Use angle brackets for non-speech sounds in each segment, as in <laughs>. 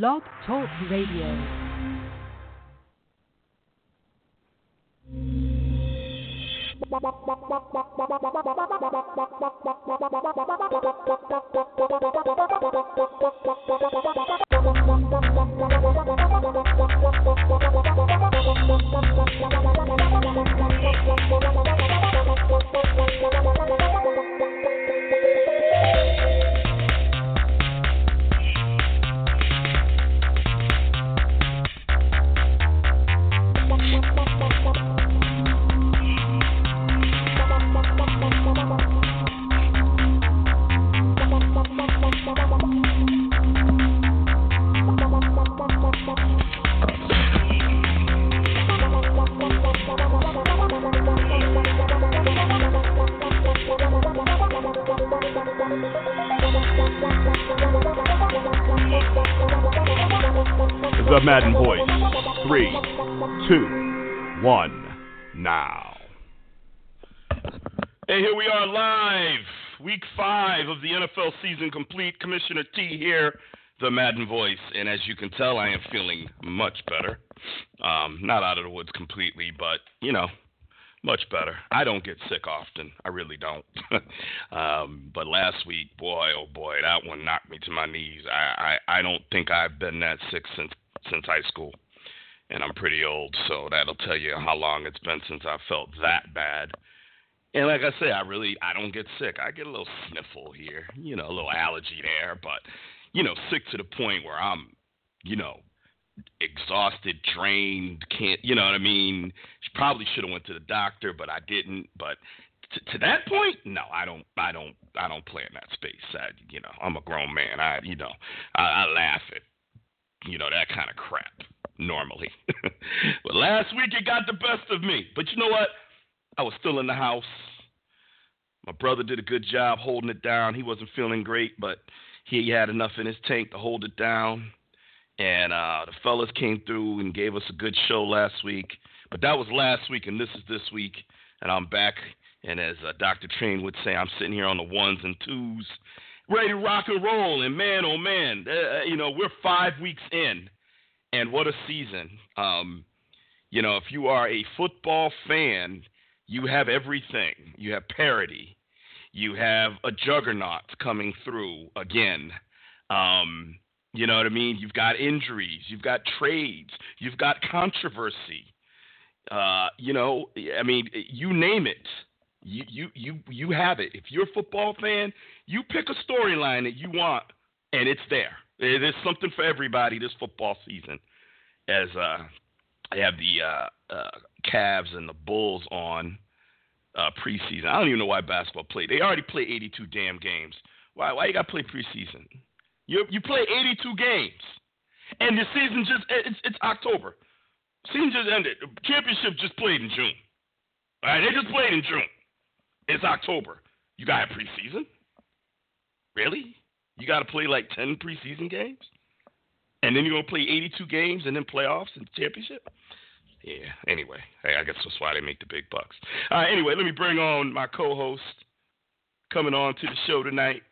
Blog Talk Radio. <laughs> Madden Voice. Three, two, one, now. Hey, here we are live. Week five of the NFL season complete. Commissioner T here, the Madden Voice. And as you can tell, I am feeling much better. Um, not out of the woods completely, but, you know, much better. I don't get sick often. I really don't. <laughs> um, but last week, boy, oh boy, that one knocked me to my knees. I, I, I don't think I've been that sick since since high school, and I'm pretty old, so that'll tell you how long it's been since I felt that bad. And like I say, I really I don't get sick. I get a little sniffle here, you know, a little allergy there, but you know, sick to the point where I'm, you know, exhausted, drained, can't, you know what I mean? Probably should have went to the doctor, but I didn't. But to, to that point, no, I don't, I don't, I don't play in that space. I, you know, I'm a grown man. I, you know, I, I laugh at, you know, that kind of crap normally. <laughs> but last week it got the best of me. But you know what? I was still in the house. My brother did a good job holding it down. He wasn't feeling great, but he had enough in his tank to hold it down and uh, the fellas came through and gave us a good show last week. But that was last week, and this is this week, and I'm back. And as uh, Dr. Train would say, I'm sitting here on the ones and twos, ready to rock and roll. And man, oh man, uh, you know we're five weeks in, and what a season! Um, you know, if you are a football fan, you have everything. You have parity. You have a juggernaut coming through again. Um, you know what I mean? You've got injuries, you've got trades, you've got controversy. Uh, you know, I mean, you name it. You you you you have it. If you're a football fan, you pick a storyline that you want, and it's there. There's something for everybody this football season. As uh, I have the uh, uh, Cavs and the Bulls on uh, preseason. I don't even know why basketball played. They already play 82 damn games. Why why you got to play preseason? You you play 82 games, and the season just it's, it's October. Season just ended. Championship just played in June. All right, they just played in June. It's October. You got a preseason? Really? You got to play like 10 preseason games, and then you're gonna play 82 games and then playoffs and championship? Yeah. Anyway, hey, I guess that's why they make the big bucks. All right. Anyway, let me bring on my co-host coming on to the show tonight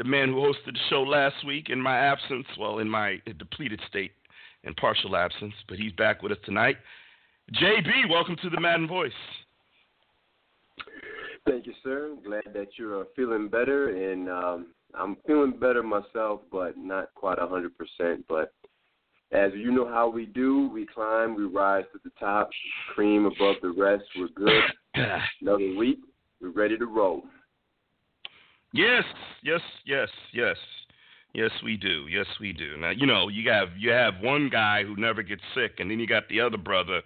the man who hosted the show last week in my absence, well, in my depleted state and partial absence, but he's back with us tonight. JB, welcome to the Madden Voice. Thank you, sir. Glad that you're uh, feeling better, and um, I'm feeling better myself, but not quite a 100%. But as you know how we do, we climb, we rise to the top, cream above the rest. We're good. <coughs> Another week, we're ready to roll. Yes, yes, yes, yes. Yes, we do. Yes, we do. Now, you know, you have you have one guy who never gets sick, and then you got the other brother.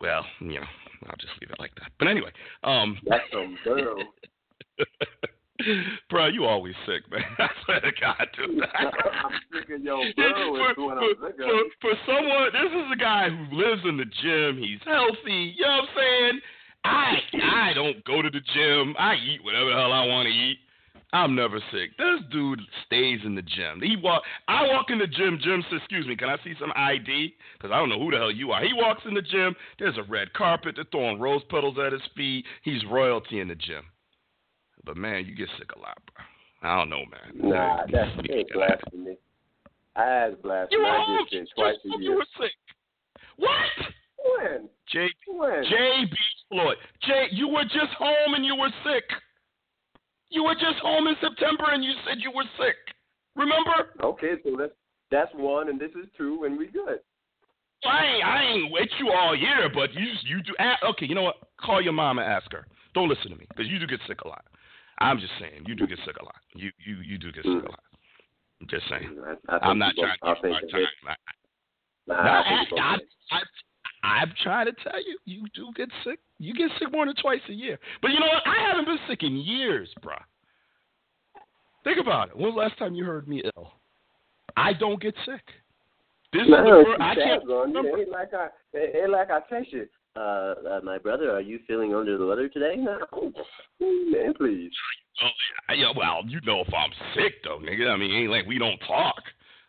Well, you know, I'll just leave it like that. But anyway, um, that's some girl. <laughs> Bro, you always sick, man. <laughs> I swear to God, dude. <laughs> I'm sick of your for, for, for, for someone, this is a guy who lives in the gym. He's healthy. You know what I'm saying? I I don't go to the gym. I eat whatever the hell I want to eat. I'm never sick. This dude stays in the gym. He walk. I walk in the gym. Jim says, "Excuse me, can I see some ID?" Because I don't know who the hell you are. He walks in the gym. There's a red carpet. They're throwing rose petals at his feet. He's royalty in the gym. But man, you get sick a lot, bro. I don't know, man. Nah, that's blasphemy. I asked Blast. You were I home. get twice a year. You were sick. What? When? J. When? J. B. Floyd. J. You were just home and you were sick. You were just home in September and you said you were sick. Remember? Okay, so that's that's one, and this is two, and we good. I ain't, I ain't with you all year, but you you do. Okay, you know what? Call your mom and ask her. Don't listen to me because you do get sick a lot. I'm just saying you do get sick a lot. You you you do get sick a lot. I'm just saying. Mm, I, I I'm not trying to give hard time. I, I, I, I, I'm trying to tell you, you do get sick. You get sick more than twice a year. But you know what? I haven't been sick in years, bro. Think about it. When was the last time you heard me ill? I don't get sick. This no, is the first. I can't remember. It ain't like I, it ain't like I text you. Uh, uh, my brother, are you feeling under the weather today? No, man, please. Oh, yeah, well, you know if I'm sick though, nigga. I mean, ain't like we don't talk.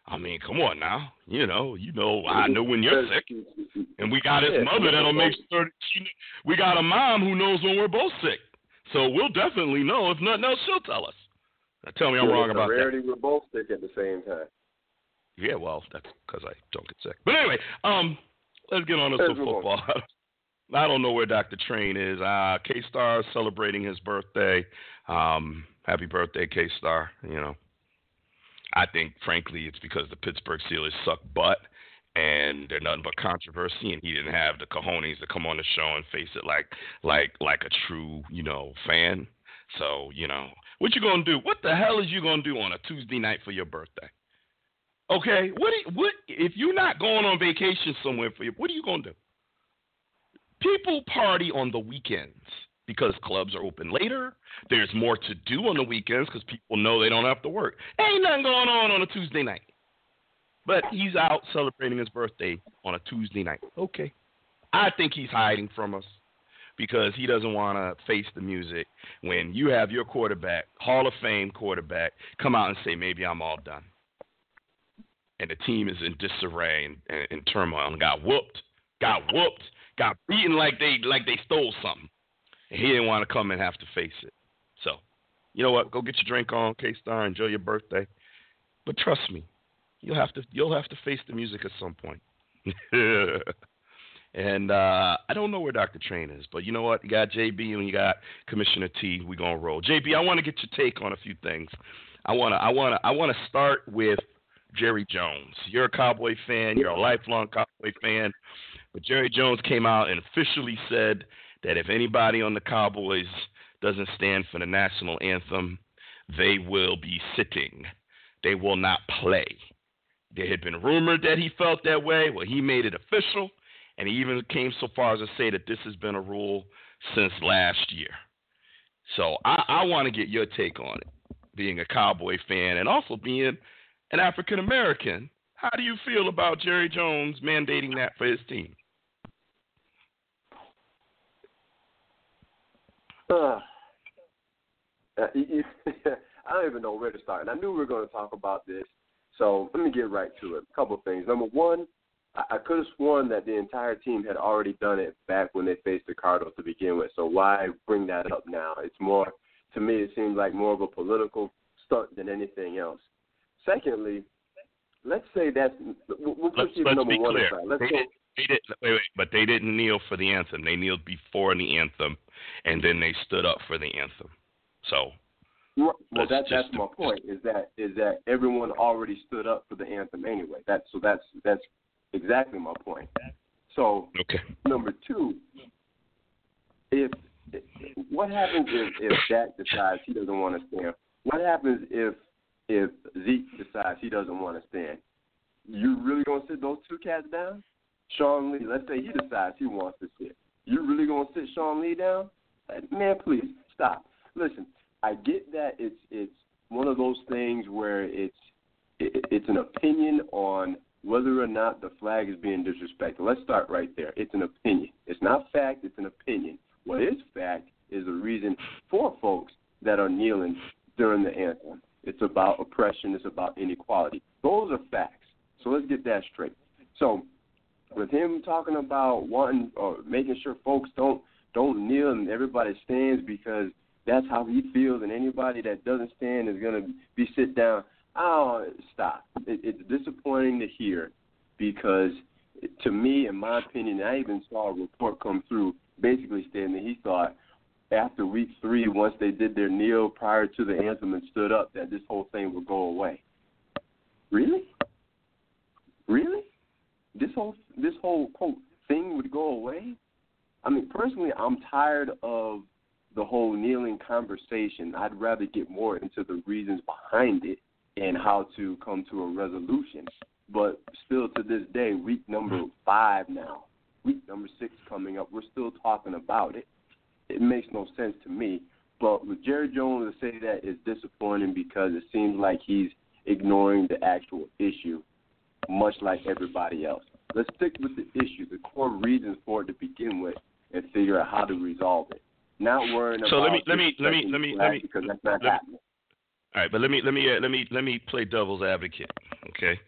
I mean, come on now. You know, you know, I know when you're sick, and we got his mother that'll make sure. She, we got a mom who knows when we're both sick, so we'll definitely know. If nothing else, she'll tell us. Now, tell me I'm wrong about rarity that. We're both sick at the same time. Yeah, well, that's because I don't get sick. But anyway, um, let's get on to some football. <laughs> I don't know where Dr. Train is. Uh, K Star celebrating his birthday. Um, happy birthday, K Star. You know, I think, frankly, it's because the Pittsburgh Steelers suck butt and they're nothing but controversy, and he didn't have the cojones to come on the show and face it like, like, like a true, you know, fan. So, you know, what you gonna do? What the hell is you gonna do on a Tuesday night for your birthday? Okay, what what if you're not going on vacation somewhere for you? What are you gonna do? People party on the weekends because clubs are open later. There's more to do on the weekends because people know they don't have to work. Ain't nothing going on on a Tuesday night. But he's out celebrating his birthday on a Tuesday night. Okay. I think he's hiding from us because he doesn't want to face the music when you have your quarterback, Hall of Fame quarterback, come out and say, maybe I'm all done. And the team is in disarray and, and, and turmoil and got whooped, got whooped, got beaten like they like they stole something. And he didn't want to come and have to face it. So, you know what? Go get your drink on, K Star. Enjoy your birthday. But trust me, you'll have to you'll have to face the music at some point. <laughs> And uh, I don't know where Dr. Train is, but you know what? You got JB and you got Commissioner T. We're gonna roll. JB, I want to get your take on a few things. I wanna I wanna I wanna start with Jerry Jones. You're a Cowboy fan. You're a lifelong Cowboy fan. But Jerry Jones came out and officially said that if anybody on the Cowboys doesn't stand for the national anthem, they will be sitting. They will not play. There had been rumored that he felt that way. Well, he made it official. And he even came so far as to say that this has been a rule since last year. So I, I want to get your take on it, being a Cowboy fan and also being an African American. How do you feel about Jerry Jones mandating that for his team? <sighs> Uh, <laughs> I don't even know where to start. And I knew we were going to talk about this. So let me get right to it. A couple of things. Number one, I, I could have sworn that the entire team had already done it back when they faced the Cardinals to begin with. So why bring that up now? It's more, to me, it seems like more of a political stunt than anything else. Secondly, let's say that's we'll, we'll let's, let's number one clear. aside. Let's they, go. They did, wait, wait, but they didn't kneel for the anthem. They kneeled before the anthem, and then they stood up for the anthem. So well, that, that's my point. Is that is that everyone already stood up for the anthem anyway. That's so that's that's exactly my point. So, okay. number two, if what happens if, if Dak decides he doesn't want to stand? What happens if if Zeke decides he doesn't want to stand? You really gonna sit those two cats down? Sean Lee, let's say he decides he wants to sit. You really gonna sit Sean Lee down? Man, please stop. Listen, I get that it's it's one of those things where it's it, it's an opinion on whether or not the flag is being disrespected. Let's start right there. It's an opinion. It's not fact, it's an opinion. What is fact is the reason for folks that are kneeling during the anthem. It's about oppression, it's about inequality. Those are facts. So let's get that straight. So with him talking about wanting or making sure folks don't don't kneel and everybody stands because that's how he feels and anybody that doesn't stand is gonna be sit down. oh, stop. It, it's disappointing to hear because, to me, in my opinion, I even saw a report come through basically stating that he thought after week three, once they did their kneel prior to the anthem and stood up, that this whole thing would go away. Really? Really? This whole this whole quote thing would go away? I mean, personally, I'm tired of the whole kneeling conversation. I'd rather get more into the reasons behind it and how to come to a resolution. But still, to this day, week number mm-hmm. five now, week number six coming up, we're still talking about it. It makes no sense to me. But with Jerry Jones to say that is disappointing because it seems like he's ignoring the actual issue, much like everybody else. Let's stick with the issue, the core reasons for it to begin with, and figure out how to resolve it. Not worrying so about. let me let me let me let me let me because that's not let happening. All right, but let me let me uh, let me let me play devil's advocate. Okay,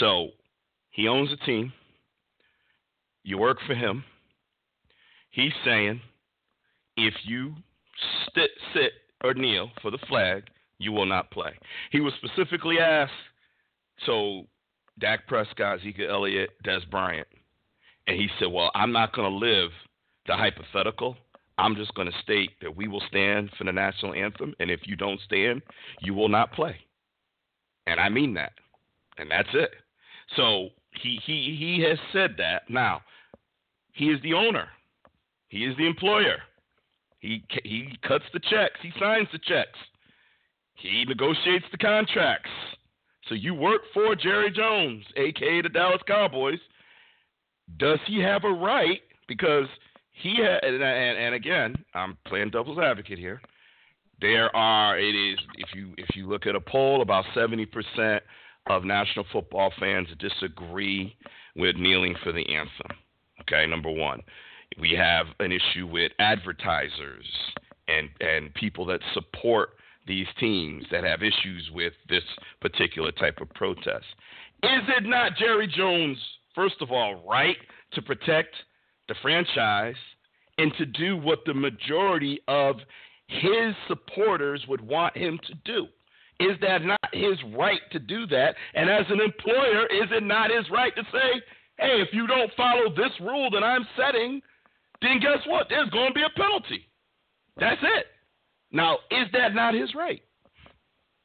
so he owns a team. You work for him. He's saying if you sit sit or kneel for the flag, you will not play. He was specifically asked. So Dak Prescott, Ezekiel Elliott, Dez Bryant, and he said, "Well, I'm not going to live the hypothetical. I'm just going to state that we will stand for the national anthem, and if you don't stand, you will not play. And I mean that, and that's it. So he he he has said that. Now he is the owner. He is the employer. He he cuts the checks. He signs the checks. He negotiates the contracts. So you work for Jerry Jones, aka the Dallas Cowboys. Does he have a right? Because he had, and, and again, I'm playing devil's advocate here. There are it is if you if you look at a poll, about 70% of national football fans disagree with kneeling for the anthem. Okay, number one, we have an issue with advertisers and and people that support these teams that have issues with this particular type of protest. Is it not Jerry Jones, first of all, right to protect the franchise and to do what the majority of his supporters would want him to do. Is that not his right to do that? And as an employer, is it not his right to say, hey, if you don't follow this rule that I'm setting, then guess what? There's going to be a penalty. That's it. Now, is that not his right?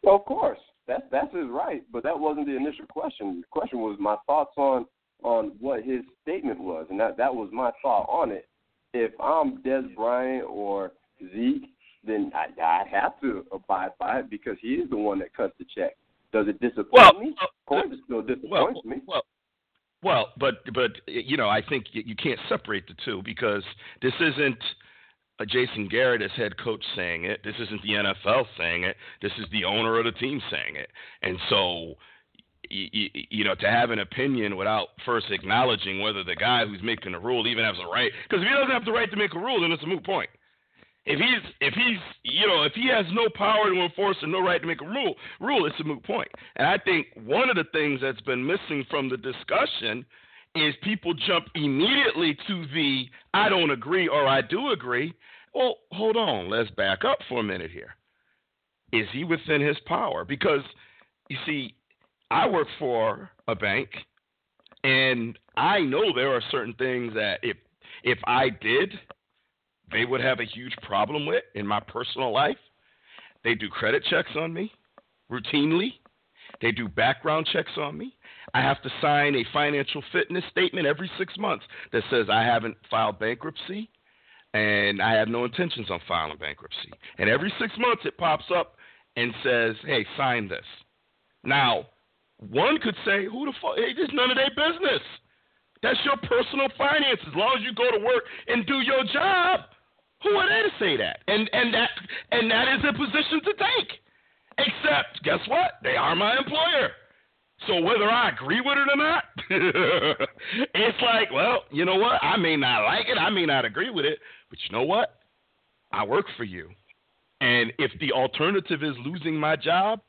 Well, of course, that's that's his right. But that wasn't the initial question. The question was my thoughts on on what his statement was, and that that was my thought on it. If I'm Dez Bryant or Zeke, then I, I have to abide by it because he is the one that cuts the check. Does it disappoint well, me? Uh, of course, it still disappoints well, me. Well, well, but but you know, I think you can't separate the two because this isn't Uh, Jason Garrett as head coach saying it. This isn't the NFL saying it. This is the owner of the team saying it. And so you, you know, to have an opinion without first acknowledging whether the guy who's making the rule even has a right. Because if he doesn't have the right to make a rule, then it's a moot point. If he's if he's you know if he has no power to enforce and no right to make a rule, rule it's a moot point. And I think one of the things that's been missing from the discussion is people jump immediately to the I don't agree or I do agree. Well, hold on, let's back up for a minute here. Is he within his power? Because you see, I work for a bank, and I know there are certain things that if if I did, they would have a huge problem with in my personal life. They do credit checks on me routinely. They do background checks on me. I have to sign a financial fitness statement every six months that says I haven't filed bankruptcy and I have no intentions on filing bankruptcy. And every six months it pops up and says, hey, sign this. Now, one could say, who the fuck? Hey, it's none of their business. That's your personal finance. As long as you go to work and do your job, who are they to say that? And and that and that is a position to take. Except, guess what? They are my employer. So whether I agree with it or not, <laughs> it's like, well, you know what? I may not like it, I may not agree with it, but you know what? I work for you. And if the alternative is losing my job,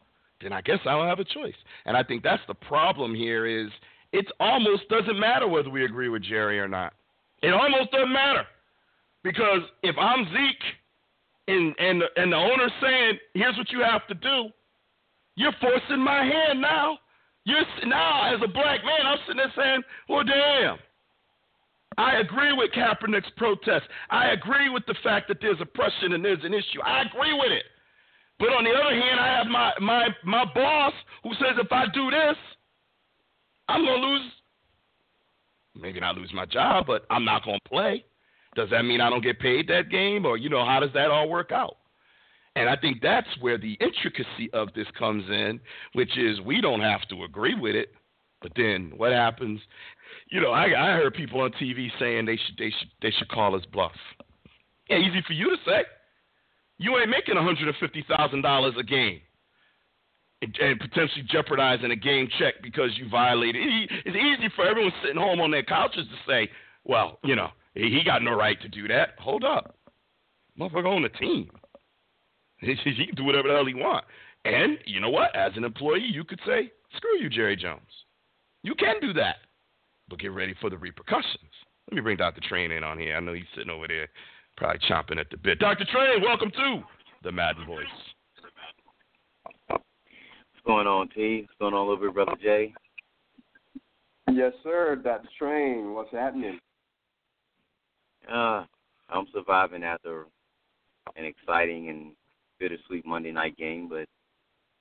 then I guess I don't have a choice. And I think that's the problem here is it almost doesn't matter whether we agree with Jerry or not. It almost doesn't matter. Because if I'm Zeke and and and the owner's saying, here's what you have to do, You're forcing my hand now. You're now as a black man, I'm sitting there saying, "Well, damn." I agree with Kaepernick's protest. I agree with the fact that there's oppression and there's an issue. I agree with it. But on the other hand, I have my my my boss who says if I do this, I'm gonna lose. Maybe not lose my job, but I'm not gonna play. Does that mean I don't get paid that game, or you know how does that all work out? And I think that's where the intricacy of this comes in, which is we don't have to agree with it, but then what happens? You know, I, I heard people on TV saying they should they should they should call us bluff. Yeah, easy for you to say. You ain't making one hundred and fifty thousand dollars a game, and, and, potentially jeopardizing a game check because you violated. It's easy for everyone sitting home on their couches to say, "Well, you know, he got no right to do that." Hold up, motherfucker on the team. <laughs> He can do whatever the hell he want. And you know what? As an employee, you could say, "Screw you, Jerry Jones." You can do that, but get ready for the repercussions. Let me bring Dr. Train in on here. I know he's sitting over there probably chomping at the bit. Dr. Train, welcome to the Madden Voice. What's going on, T? What's going on over, Brother Jay? Yes, sir. Dr. Train, what's happening? Uh, I'm surviving after an exciting and bittersweet Monday night game, but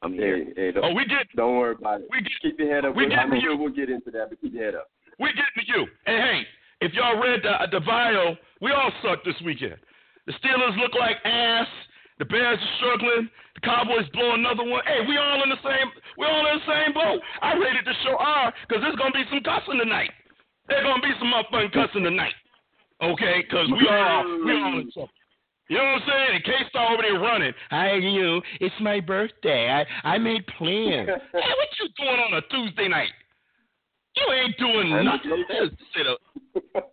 I'm here. Hey, hey, oh, we get. Don't worry about it. We get, keep your head up. We get to you. We'll get into that, but keep your head up. We get to you. And hey, if y'all read the, the bio, we all sucked this weekend. The Steelers look like ass. The Bears are struggling. The Cowboys blow another one. Hey, we all in the same. We all in the same boat. I rated the show R because there's gonna be some cussing tonight. There's gonna be some motherfucking cussing tonight. Okay, because we all we all in trouble. You know what I'm saying? And K Star over there running. Hi, you. It's my birthday. I I made plans. <laughs> hey, what you doing on a Tuesday night? You ain't doing nothing. Sit up.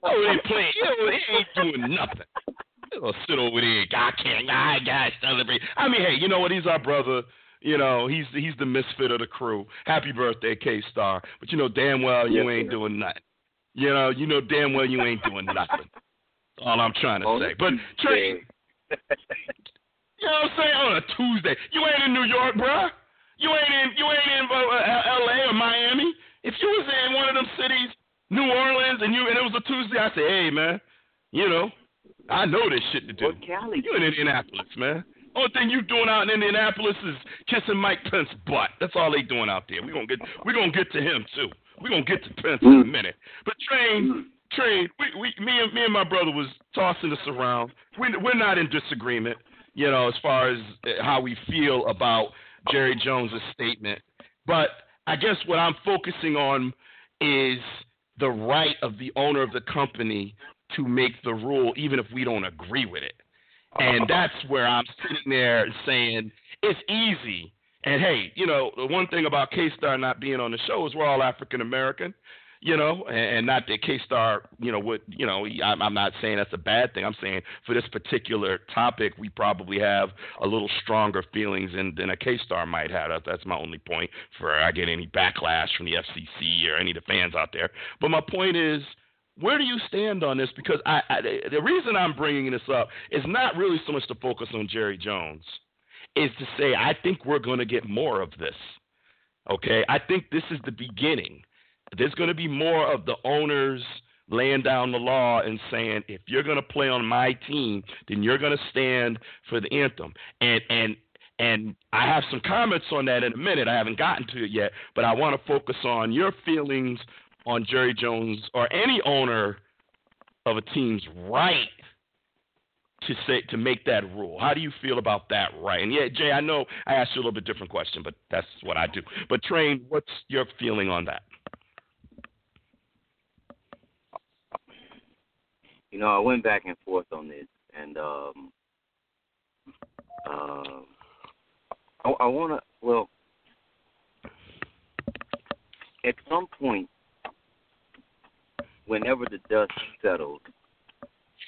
Oh, they playing. You ain't doing nothing. They'll sit over there. I can't. I gotta celebrate. I mean, hey, you know what? He's our brother. You know, he's he's the misfit of the crew. Happy birthday, K Star. But you know damn well you yes, ain't sir. doing nothing. You know, you know damn well you ain't doing nothing. All I'm trying to say. But Trey, you know what I'm saying? On a Tuesday, you ain't in New York, bruh. You ain't in you ain't in uh, uh L.A. or Miami. If you was in one of them cities, New Orleans, and you and it was a Tuesday, I say, hey man, you know, I know this shit to do. Or Cali. You in Indianapolis, man. Only thing you doing out in Indianapolis is kissing Mike Pence's butt. That's all they doing out there. We gonna get we gonna get to him too. We gonna get to Pence in a mm. minute. But train, mm. Train. We, we me and me and my brother was tossing this around. We we're not in disagreement, you know, as far as eh, how we feel about Jerry Jones's statement. But I guess what I'm focusing on is the right of the owner of the company to make the rule, even if we don't agree with it. And uh-huh. that's where I'm sitting there saying it's easy. And hey, you know, the one thing about K Star not being on the show is we're all African American, you know, and, not that K Star, you know, would, you know, I'm, I'm not saying that's a bad thing. I'm saying for this particular topic, we probably have a little stronger feelings than, than a K Star might have. That, that's my only point for I get any backlash from the FCC or any of the fans out there. But my point is, where do you stand on this? Because I, I, the reason I'm bringing this up is not really so much to focus on Jerry Jones, is to say I think we're going to get more of this. Okay, I think this is the beginning. There's going to be more of the owners laying down the law and saying, if you're going to play on my team, then you're going to stand for the anthem. And and and I have some comments on that in a minute. I haven't gotten to it yet, but I want to focus on your feelings on Jerry Jones or any owner of a team's right to say to make that rule. How do you feel about that right? And yeah, Jay, I know I asked you a little bit different question, but that's what I do. But Train, what's your feeling on that? You know, I went back and forth on this, and um, uh, I, I want to. Well, at some point, whenever the dust settles,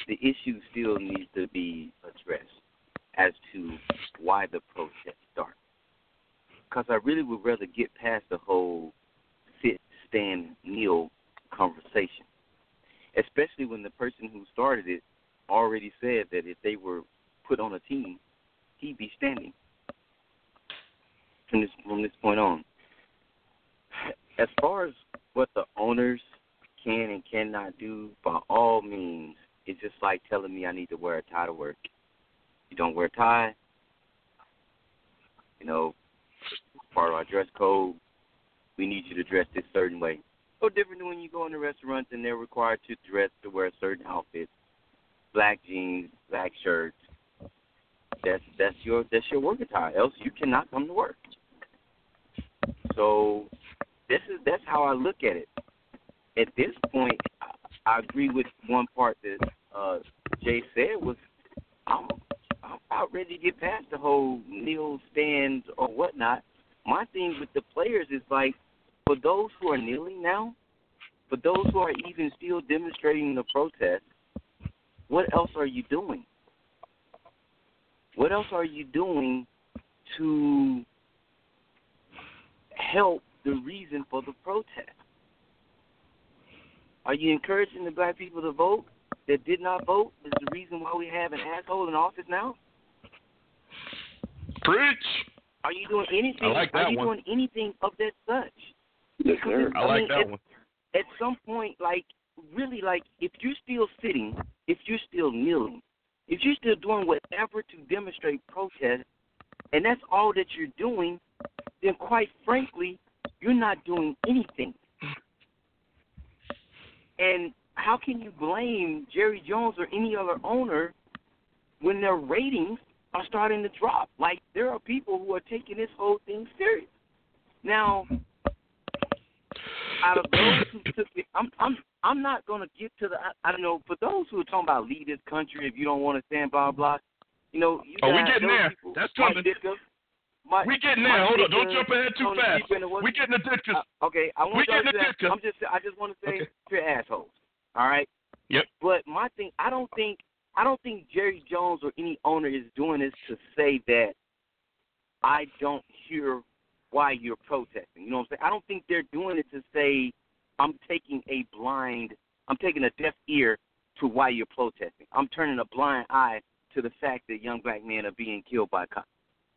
the issue still needs to be addressed as to why the protest started. Because I really would rather get past the whole sit, stand, kneel conversation, especially when the person who started it already said that if they were put on a team, he'd be standing. from this from this point on. As far as what the owners can and cannot do, by all means, it's just like telling me I need to wear a tie to work. You don't wear a tie, you know, part of our dress code. We need you to dress this certain way. No different than when you go in the restaurants and they're required to dress to wear certain outfit, black jeans, black shirts. That's that's your that's your work attire. Else you cannot come to work. So this is that's how I look at it. At this point, I agree with one part that uh, Jay said was I'm I'm about ready to get past the whole kneel stands or whatnot. My thing with the players is like for those who are kneeling now, for those who are even still demonstrating the protest, what else are you doing? What else are you doing to help the reason for the protest? Are you encouraging the black people to vote that did not vote is the reason why we have an asshole in office now? Preach. Are you doing anything? I like that are you one. doing anything of that such? Yes, Because sir. it's- I like mean, that at, one. At some point, like really, like if you're still sitting, if you're still kneeling, if you're still doing whatever to demonstrate protest, and that's all that you're doing, then quite frankly, you're not doing anything. And how can you blame Jerry Jones or any other owner when their ratings are starting to drop? Like there are people who are taking this whole thing serious. Now, out of those who took it, I'm I'm I'm not gonna get to the I, I don't know for those who are talking about leave this country if you don't want to stand by, blah blah. You know, you Oh, we getting there. That's coming. Mike- We getting there. Hold on. Don't jump ahead too Tony fast. Deep in the West- We getting addicted. uh, okay, I want to. addicted. I'm just. I just want to say Okay. you're assholes. All right. Yep. But my thing, I don't think, I don't think Jerry Jones or any owner is doing this to say that I don't hear why you're protesting. You know what I'm saying? I don't think they're doing it to say I'm taking a blind, I'm taking a deaf ear to why you're protesting. I'm turning a blind eye to the fact that young black men are being killed by cops.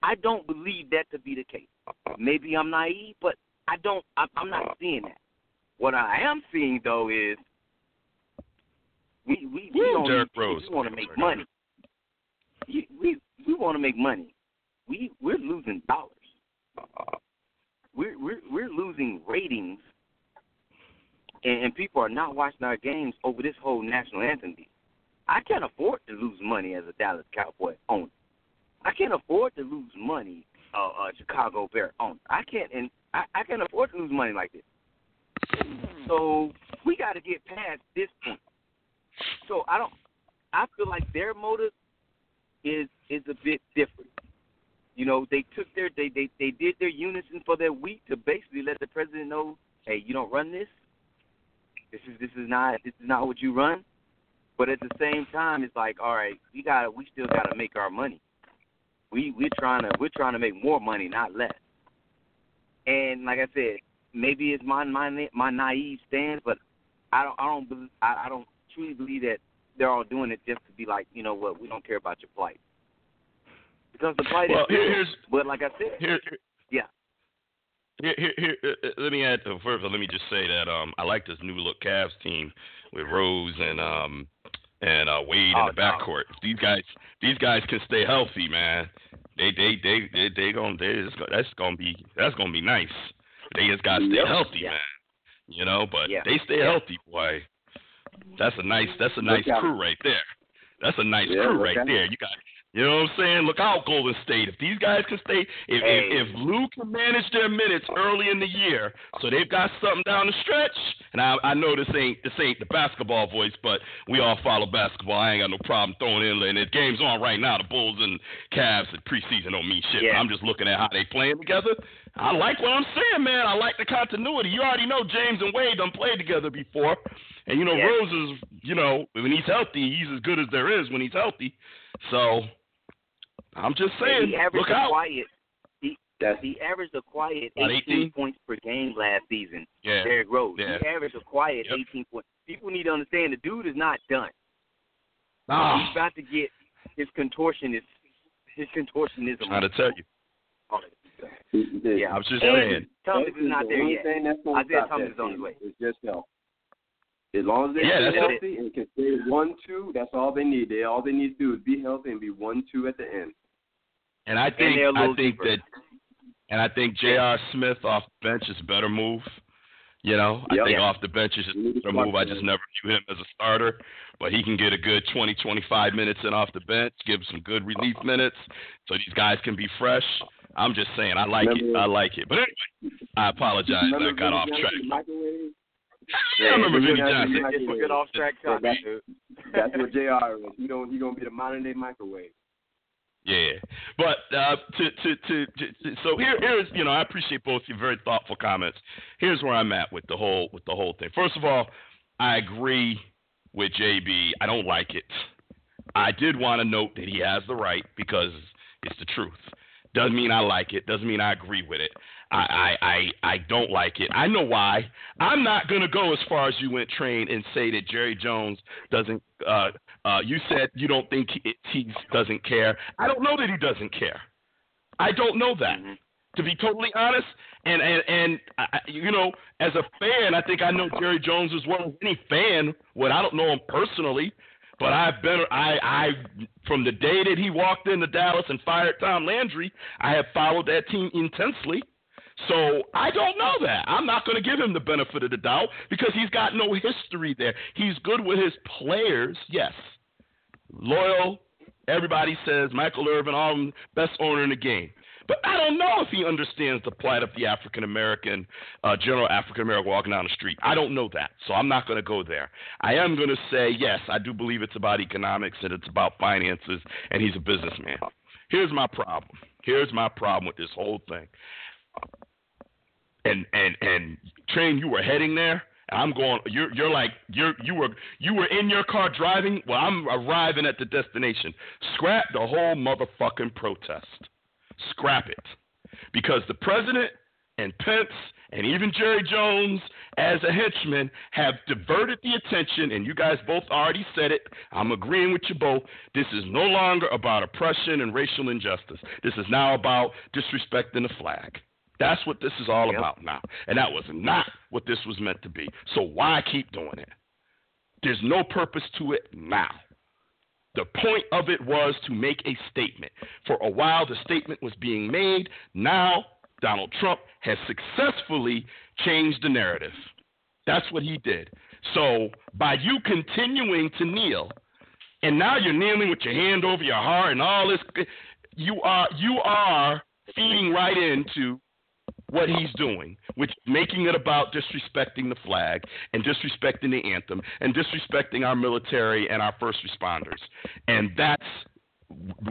I don't believe that to be the case. Maybe I'm naive, but I don't. I'm, not seeing that. What I am seeing though is we we we don't need- Rose. we want to make money. You- We we want to make money. We we're losing dollars. We're we're we're losing ratings, and, and people are not watching our games over this whole national anthem. deal. I can't afford to lose money as a Dallas Cowboy owner. I can't afford to lose money, uh, uh, Chicago Bear owner. I can't, and I, I can't afford to lose money like this. So we got to get past this point. So I don't. I feel like their motive is is a bit different. You know, they took their they they they did their unison for their week to basically let the president know, hey, you don't run this. This is this is not this is not what you run. But at the same time, it's like, all right, we got we still got to make our money. We we're trying to we're trying to make more money, not less. And like I said, maybe it's my my my naive stance, but I don't I don't I, I don't truly believe that they're all doing it just to be like, you know what, we don't care about your plight. Because the plight Well, here's but like I said, here. here Yeah. Here, here, here uh, uh, let me add. Uh, first, let me just say that um, I like this new look Cavs team with Rose and um and uh, Wade Oh, in the backcourt. If these guys, these guys can stay healthy, man. They, they, they, they, they gonna, they just, that's gonna be, that's gonna be nice. They just gotta stay healthy, Yeah. man. You know, but Yeah. they stay Yeah. healthy, boy. That's a nice, that's a nice crew right there. That's a nice crew right there. You got, you know what I'm saying? Look out, Golden State. If these guys can stay, if Hey. if, if Lue can manage their minutes early in the year, so they've got something down the stretch. And I I know this ain't this ain't the basketball voice, but we all follow basketball. I ain't got no problem throwing in. And the game's on right now. The Bulls and Cavs and preseason don't mean shit. Yeah. I'm just looking at how they playing together. I like what I'm saying, man. I like the continuity. You already know James and Wade done played together before. And you know, Yeah. Rose is, you know, when he's healthy, he's as good as there is when he's healthy. So I'm just saying, he averaged look a out. quiet. He That's he averaged a quiet About 18, 18? points per game last season. Yeah. Derrick Rose. Yeah. He averaged a quiet Yep. 18 points. People need to understand the dude is not done. Ah, He's about to get his contortionist, his contortionism. trying to tell you. on. Yeah, I'm just and saying. Thomas is not there yet. Isaiah Thomas is on his way. It's just health. As long as they Yeah, stay that's healthy and can stay one two, that's all they need. They all they need to do is be healthy and be one two at the end. And I think they're a I little think deeper. that and I think J.R. Smith off the bench is a better move. You know, I think Yeah. off the bench is a better move. I just never view him as a starter, but he can get a good 20, 25 minutes in off the bench, give some good relief uh-huh. minutes, so these guys can be fresh. I'm just saying, I like it. I like it. But anyway, I apologize. I got off track. in the microwave? Yeah, <laughs> I remember Vinny Vinny Johnson in the Johnson. It's a good off track that's- dude. That's what J.R. is. He don't he gonna be the modern day microwave. Yeah, but uh, to, to, to to so here here's you know I appreciate both your very thoughtful comments. Here's where I'm at with the whole with the whole thing. First of all, I agree with JB. I don't like it. I did want to note that he has the right because it's the truth. Doesn't mean I like it. Doesn't mean I agree with it. I I I, I don't like it. I know why. I'm not gonna go as far as you went, train, and say that Jerry Jones doesn't. Uh, uh, you said you don't think he, he doesn't care. I don't know that he doesn't care. I don't know that. Mhm. To be totally honest, and and and I, you know, as a fan, I think I know Jerry Jones as well as any fan. What I don't know him personally, but I've been I I from the day that he walked into Dallas and fired Tom Landry, I have followed that team intensely. So I don't know that. I'm not going to give him the benefit of the doubt because he's got no history there. He's good with his players, yes. Loyal. Everybody says Michael Irvin, all of best owner in the game. But I don't know if he understands the plight of the African American, uh, general African American walking down the street. I don't know that, so I'm not going to go there. I am going to say yes, I do believe it's about economics and it's about finances, and he's a businessman. Here's my problem. Here's my problem with this whole thing. And and and train, you were heading there. I'm going. You're you're like you're you were you were in your car driving. Well, I'm arriving at the destination. Scrap the whole motherfucking protest. Scrap it, because the president and Pence and even Jerry Jones as a henchman have diverted the attention, and you guys both already said it. I'm agreeing with you both. This is no longer about oppression and racial injustice. This is now about disrespecting the flag. That's what this is all Yep. about now. And that was not what this was meant to be. So why keep doing it? There's no purpose to it now. The point of it was to make a statement. For a while, the statement was being made. Now, Donald Trump has successfully changed the narrative. That's what he did. So, by you continuing to kneel, and now you're kneeling with your hand over your heart and all this, you are you are feeding right into what he's doing, which making it about disrespecting the flag and disrespecting the anthem and disrespecting our military and our first responders. And that's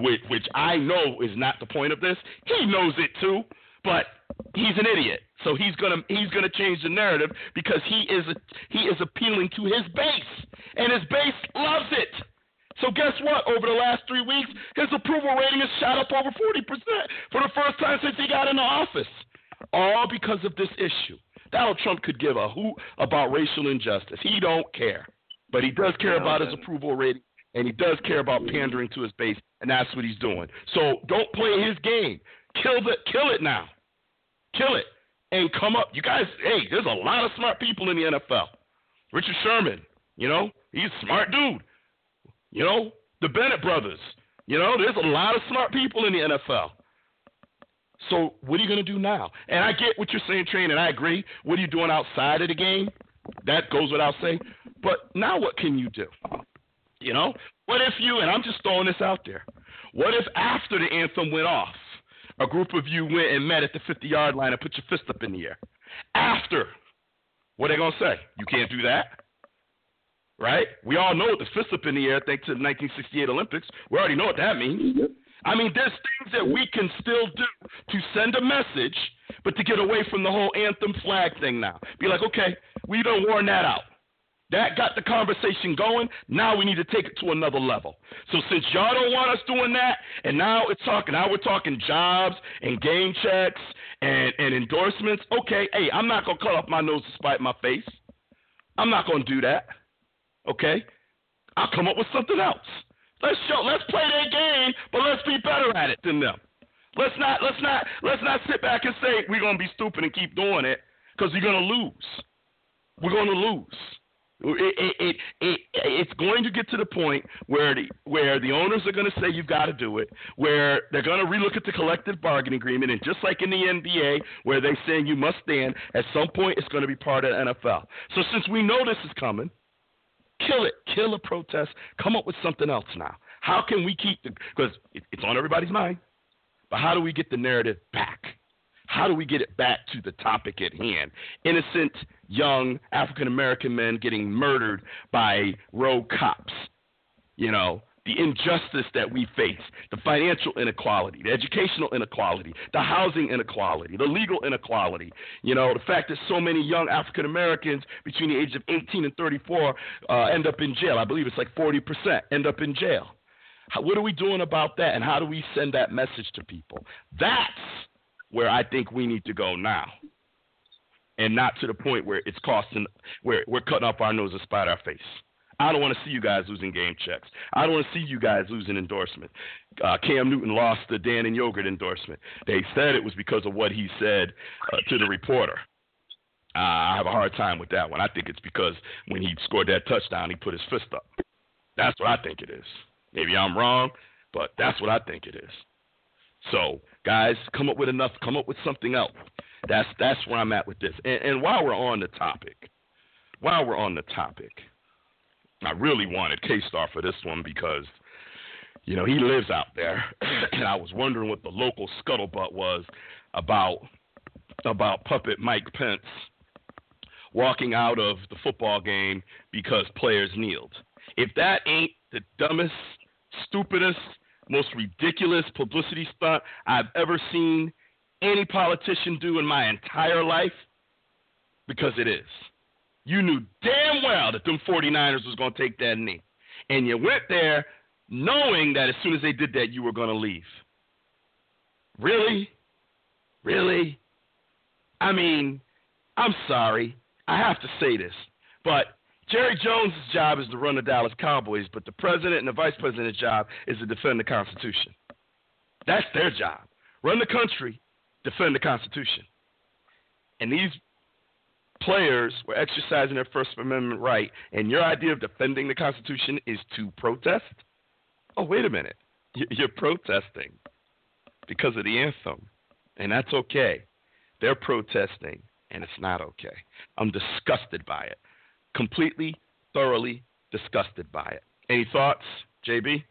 which, I know is not the point of this. He knows it too, but he's an idiot. So he's gonna he's gonna change the narrative because he is he is appealing to his base, and his base loves it. So guess what? Over the last three weeks, his approval rating has shot up over 40% for the first time since he got into office. All because of this issue. Donald Trump could give a hoot about racial injustice. He don't care. But he does care about his approval rating and he does care about pandering to his base, and that's what he's doing. So don't play his game. Kill the kill it now. Kill it. And come up. You guys, hey, there's a lot of smart people in the NFL. Richard Sherman, you know, he's a smart dude. You know, the Bennett brothers. You know, there's a lot of smart people in the NFL. So what are you going to do now? And I get what you're saying, Train, and I agree. What are you doing outside of the game? That goes without saying. But now what can you do? You know, what if you, and I'm just throwing this out there, what if after the anthem went off, a group of you went and met at the 50 yard line and put your fist up in the air? After, what are they going to say? You can't do that? Right? We all know what the fist up in the air thanks to the 1968 Olympics. We already know what that means. I mean, there's things that we can still do to send a message, but to get away from the whole anthem flag thing now. Be like, okay, we don't worn that out. That got the conversation going. Now we need to take it to another level. So since y'all don't want us doing that, and now it's talking, now we're talking jobs and game checks and, and endorsements. Okay, hey, I'm not gonna cut off my nose to spite my face. I'm not gonna do that. Okay, I'll come up with something else. Let's show, let's play their game, but let's be better at it than them. Let's not let's not let's not sit back and say we're gonna be stupid and keep doing it because you're gonna lose. We're gonna lose. It, it, it, it, it's going to get to the point where the where the owners are going to say you've got to do it, where they're going to relook at the collective bargaining agreement, and just like in the NBA, where they say you must stand, at some point it's going to be part of the NFL. So since we know this is coming, kill it, kill a protest, come up with something else now. How can we keep the because it's on everybody's mind, but how do we get the narrative back? How do we get it back to the topic at hand? Innocent young African American men getting murdered by rogue cops. You know, the injustice that we face, the financial inequality, the educational inequality, the housing inequality, the legal inequality. You know, the fact that so many young African Americans between the age of 18 and 34 uh, end up in jail. I believe it's like 40% end up in jail. How, what are we doing about that, and how do we send that message to people? That's where I think we need to go now, and not to the point where it's costing, where we're cutting off our nose and spite our face. I don't want to see you guys losing game checks. I don't want to see you guys losing endorsement. Uh, Cam Newton lost the Dannon Yogurt endorsement. They said it was because of what he said uh, to the reporter. Uh, I have a hard time with that one. I think it's because when he scored that touchdown, he put his fist up. That's what I think it is. Maybe I'm wrong, but that's what I think it is. So, guys, come up with enough. Come up with something else. That's that's where I'm at with this. And, and while we're on the topic, while we're on the topic, I really wanted K Star for this one because, you know, he lives out there, <clears throat> and I was wondering what the local scuttlebutt was about about puppet Mike Pence walking out of the football game because players kneeled. If that ain't the dumbest, stupidest, most ridiculous publicity stunt I've ever seen any politician do in my entire life, because it is. You knew damn well that them 49ers was going to take that knee. And you went there knowing that as soon as they did that, you were going to leave. Really? Really? I mean, I'm sorry. I have to say this, but Jerry Jones' job is to run the Dallas Cowboys, but the president and the vice president's job is to defend the Constitution. That's their job. Run the country, defend the Constitution. And these players were exercising their First Amendment right, and your idea of defending the Constitution is to protest? Oh, wait a minute. You're protesting because of the anthem, and that's okay. They're protesting, and it's not okay. I'm disgusted by it. Completely, thoroughly disgusted by it. Any thoughts, JB?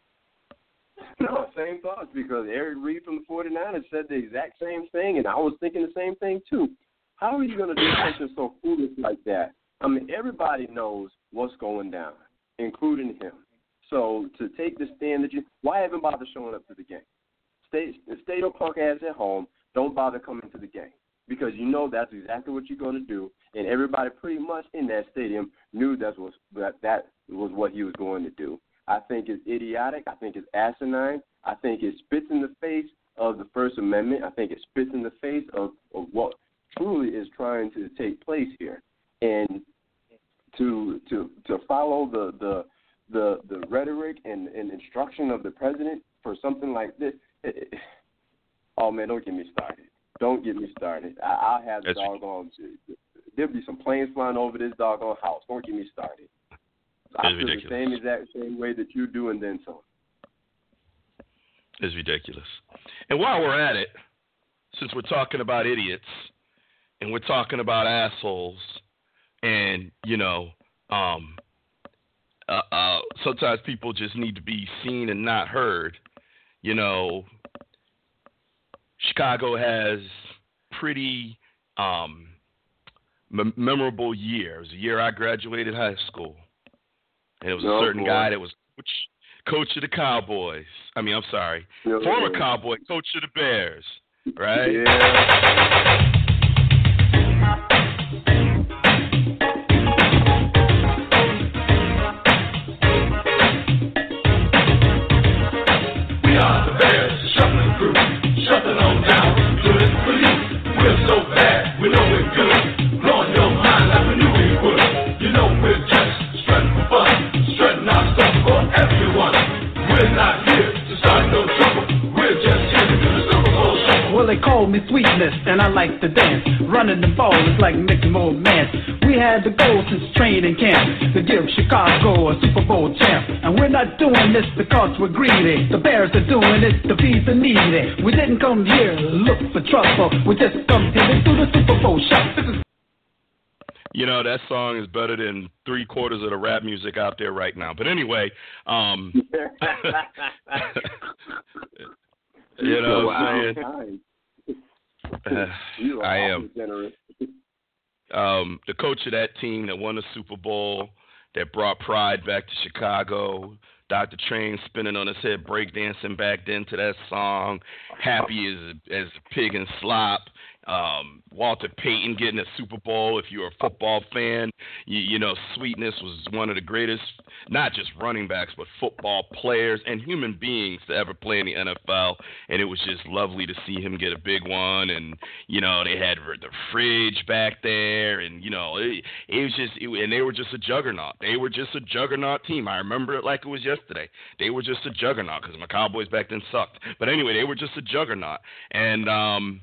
No, same thoughts because Eric Reid from the 49ers said the exact same thing, and I was thinking the same thing too. How are you going to do something so foolish like that? I mean, everybody knows what's going down, including him. So to take the stand that you, why even bother showing up to the game? Stay, stay your punk ass at home. Don't bother coming to the game because you know that's exactly what you're going to do, and everybody pretty much in that stadium knew that was that that was what he was going to do. I think it's idiotic. I think it's asinine. I think it spits in the face of the First Amendment. I think it spits in the face of, of what truly is trying to take place here, and to to to follow the the the, the rhetoric and, and instruction of the president for something like this. It, it, oh man, don't get me started. Don't get me started. I, I'll have the doggone. There'll be some planes flying over this doggone house. Don't get me started. I feel ridiculous. the same exact same way that you do, and then some. It's ridiculous. And while we're at it, since we're talking about idiots, and we're talking about assholes and you know um, uh, uh, sometimes people just need to be seen and not heard. You know chicago has pretty um, m- memorable years. A year i graduated high school. And it was a certain boy. guy that was coach, coach of the cowboys. I mean i'm sorry. Former cowboy coach of the bears right? Yeah. Like to dance. Running the ball is like making more man. We had the goal since training camp to give Chicago a Super Bowl champ. And we're not doing this because we're greedy. The Bears are doing it to feed the needy. We didn't come here to look for trouble. We just come here to do the Super Bowl shot. You know that song is better than three quarters of the rap music out there right now. But anyway, um, <laughs> <laughs> you know what I'm saying. <sighs> I am. <laughs> Um, the coach of that team that won the Super Bowl, that brought pride back to Chicago. Dr. Train spinning on his head, breakdancing back then to that song. Happy as as pig and slop um, Walter Payton getting a Super Bowl. If you're a football fan, you, you know Sweetness was one of the greatest, not just running backs, but football players and human beings to ever play in the NFL. And it was just lovely to see him get a big one. And you know they had the fridge back there, and you know it, it was just, it, and they were just a juggernaut. They were just a juggernaut team. I remember it like it was yesterday. They were just a juggernaut because my Cowboys back then sucked. But anyway, they were just a juggernaut. And um,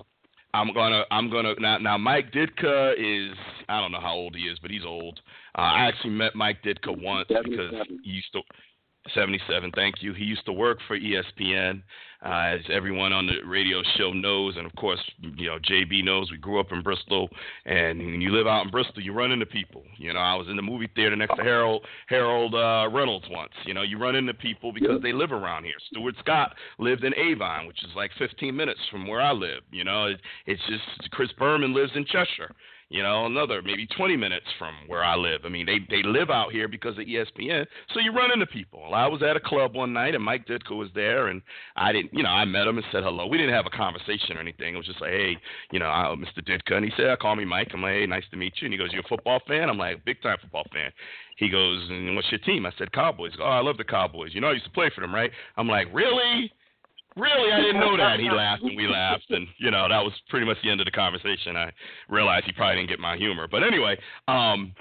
I'm gonna I'm gonna now now Mike Ditka is I don't know how old he is, but he's old. Uh, I actually met Mike Ditka once because he used to 77. Thank you. He used to work for ESPN, uh, as everyone on the radio show knows, and of course, you know JB knows. We grew up in Bristol, and when you live out in Bristol, you run into people. You know, I was in the movie theater next to Harold Harold uh, Reynolds once. You know, you run into people because they live around here. Stuart Scott lived in Avon, which is like 15 minutes from where I live. You know, it, it's just Chris Berman lives in Cheshire you know, another maybe 20 minutes from where I live. I mean, they they live out here because of ESPN, so you run into people. I was at a club one night and Mike Ditka was there, and I didn't, you know, I met him and said hello. We didn't have a conversation or anything. It was just like, hey, you know, I, Mr. Ditka, and he said, call me Mike. I'm like, hey, nice to meet you. And he goes, you a football fan? I'm like, big time football fan. He goes, and what's your team? I said, Cowboys. Oh, I love the Cowboys. You know, I used to play for them, right? I'm like, really? Really, I didn't know that. He <laughs> laughed and we laughed, and you know that was pretty much the end of the conversation. I realized he probably didn't get my humor, but anyway, um,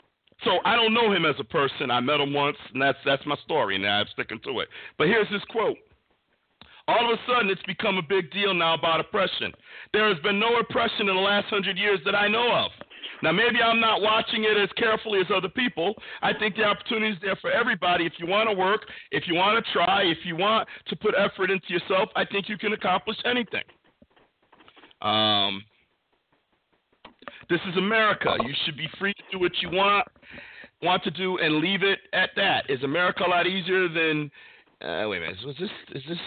so I don't know him as a person. I met him once, and that's that's my story, and I'm sticking to it. But here's his quote. All of a sudden, it's become a big deal now about oppression. There has been no oppression in the last hundred years that I know of. Now, maybe I'm not watching it as carefully as other people. I think the opportunity is there for everybody. If you want to work, if you want to try, if you want to put effort into yourself, I think you can accomplish anything. Um, this is America. You should be free to do what you want want to do and leave it at that. Is America a lot easier than? Uh, wait a minute. Was this? Is this?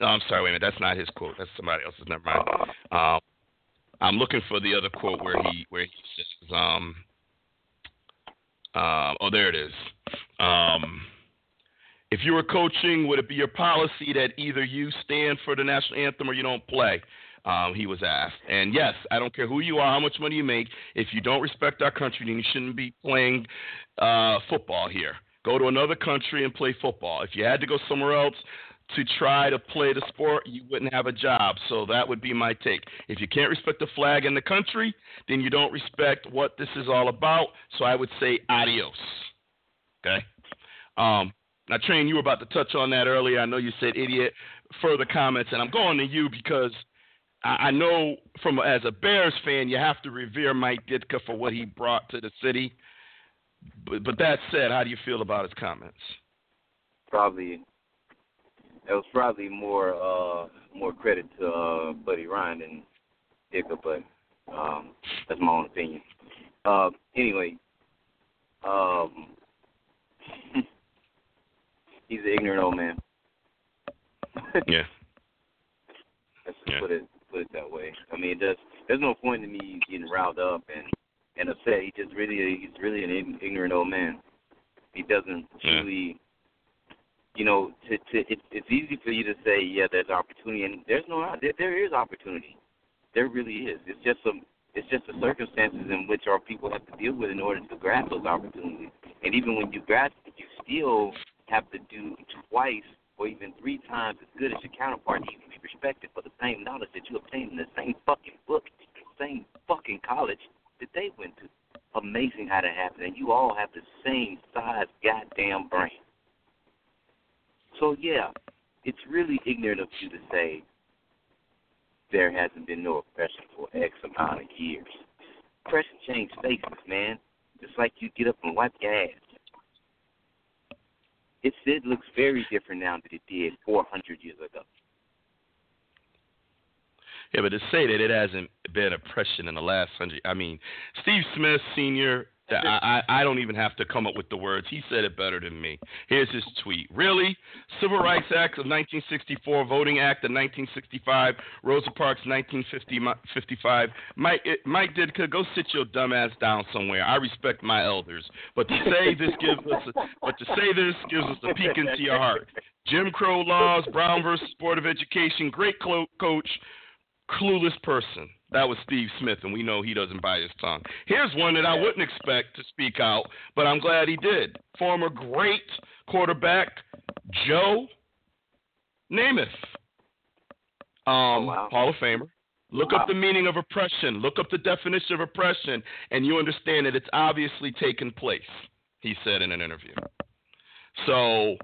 No, I'm sorry. Wait a minute. That's not his quote. That's somebody else's. Never mind. Um, I'm looking for the other quote where he where he says, um, uh, oh, there it is. Um, if you were coaching, would it be your policy that either you stand for the national anthem or you don't play? Um, he was asked. And yes, I don't care who you are, how much money you make. If you don't respect our country, then you shouldn't be playing uh, football here. Go to another country and play football. If you had to go somewhere else, to try to play the sport, you wouldn't have a job. So that would be my take. If you can't respect the flag and the country, then you don't respect what this is all about. So I would say adios. Okay. Um, now, Train, you were about to touch on that earlier. I know you said idiot. Further comments, and I'm going to you because I, I know from as a Bears fan, you have to revere Mike Ditka for what he brought to the city. But, but that said, how do you feel about his comments? Probably it was probably more uh more credit to uh Buddy Ryan than Ditka, but um that's my own opinion. Uh anyway, um <laughs> he's an ignorant old man. <laughs> yeah. Let's just yeah. put it put it that way. I mean, there's there's no point in me getting riled up and and upset. He just really he's really an ignorant old man. He doesn't yeah. truly you know, to, to it, it's easy for you to say, yeah, there's opportunity, and there's no, there, there is opportunity. There really is. It's just some, it's just the circumstances in which our people have to deal with in order to grab those opportunities. And even when you grasp it, you still have to do twice or even three times as good as your counterpart to even be respected for the same knowledge that you obtained in the same fucking book, the same fucking college that they went to. Amazing how that happened, and you all have the same size goddamn brain. So yeah, it's really ignorant of you to say there hasn't been no oppression for X amount of years. Oppression changed faces, man. Just like you get up and wipe your ass. It, it looks very different now than it did 400 years ago. Yeah, but to say that it hasn't been oppression in the last hundred, I mean, Steve Smith Senior I, I, don't even have to come up with the words. He said it better than me. Here's his tweet. Really? Civil Rights Act of 1964, Voting Act of 1965, Rosa Parks 1955. Mike, Mike Ditka, go sit your dumb ass down somewhere. I respect my elders, but to say this gives us, a, but to say this gives us a peek into your heart. Jim Crow laws, Brown versus Board of Education, great clo- coach, clueless person. That was Steve Smith, and we know he doesn't bite his tongue. Here's one that I wouldn't expect to speak out, but I'm glad he did. Former great quarterback Joe Namath, um, oh, wow. Hall of Famer. Look wow. up the meaning of oppression. Look up the definition of oppression, and you understand that it's obviously taken place. He said in an interview. So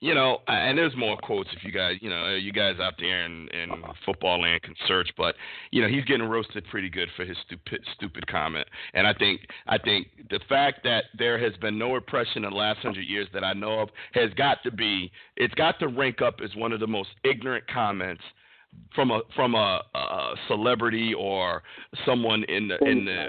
you know, and there's more quotes if you guys, you know, you guys out there in, in football land can search, but you know, he's getting roasted pretty good for his stupid stupid comment. And I think I think the fact that there has been no oppression in the last hundred years that I know of has got to be it's got to rank up as one of the most ignorant comments from a from a, a celebrity or someone in the in the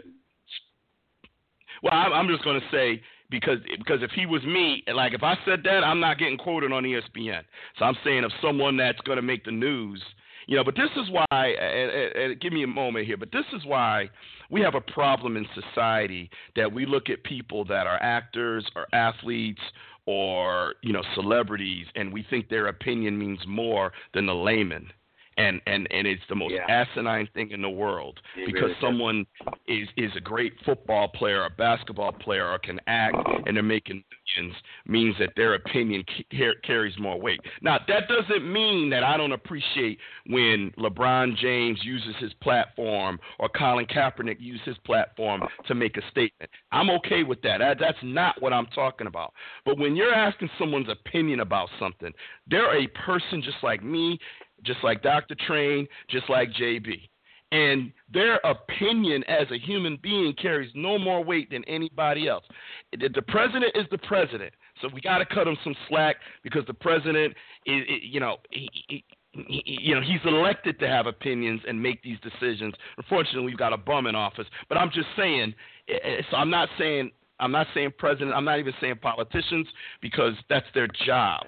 well, I'm, I'm just going to say because because if he was me, like if I said that, I'm not getting quoted on ESPN. So I'm saying of someone that's going to make the news, you know. But this is why, and, and, give me a moment here. But this is why we have a problem in society that we look at people that are actors or athletes or you know celebrities, and we think their opinion means more than the layman and and and it's the most yeah. asinine thing in the world it because really someone is is a great football player, a basketball player, or can act, and they're making millions means that their opinion ca- carries more weight. Now that doesn't mean that I don't appreciate when LeBron James uses his platform or Colin Kaepernick uses his platform to make a statement. I'm okay with that. that. That's not what I'm talking about. But when you're asking someone's opinion about something, they're a person just like me just like Dr. Train, just like JB. And their opinion as a human being carries no more weight than anybody else. The president is the president, so we got to cut him some slack because the president is, you know, he, he, you know, he's elected to have opinions and make these decisions. Unfortunately, we've got a bum in office. But I'm just saying, eh, eh, so I'm not saying I'm not saying president. I'm not even saying politicians because that's their job.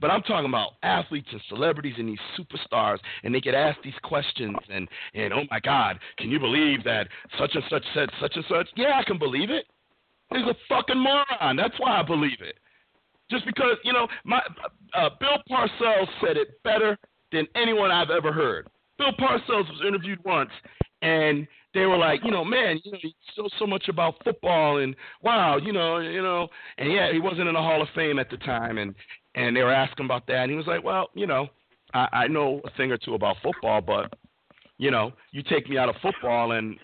But I'm talking about athletes and celebrities and these superstars, and they get asked these questions, and and oh my God, can you believe that such and such said such and such? Yeah, I can believe it. He's a fucking moron. That's why I believe it. Just because you know, my uh, Bill Parcells said it better than anyone I've ever heard. Bill Parcells was interviewed once, and they were like, you know, man, you know, you know so much about football, and wow, you know, you know, and yeah, he wasn't in the Hall of Fame at the time, and and they were asking about that, and he was like, "Well, you know, I, I know a thing or two about football, but you know, you take me out of football, and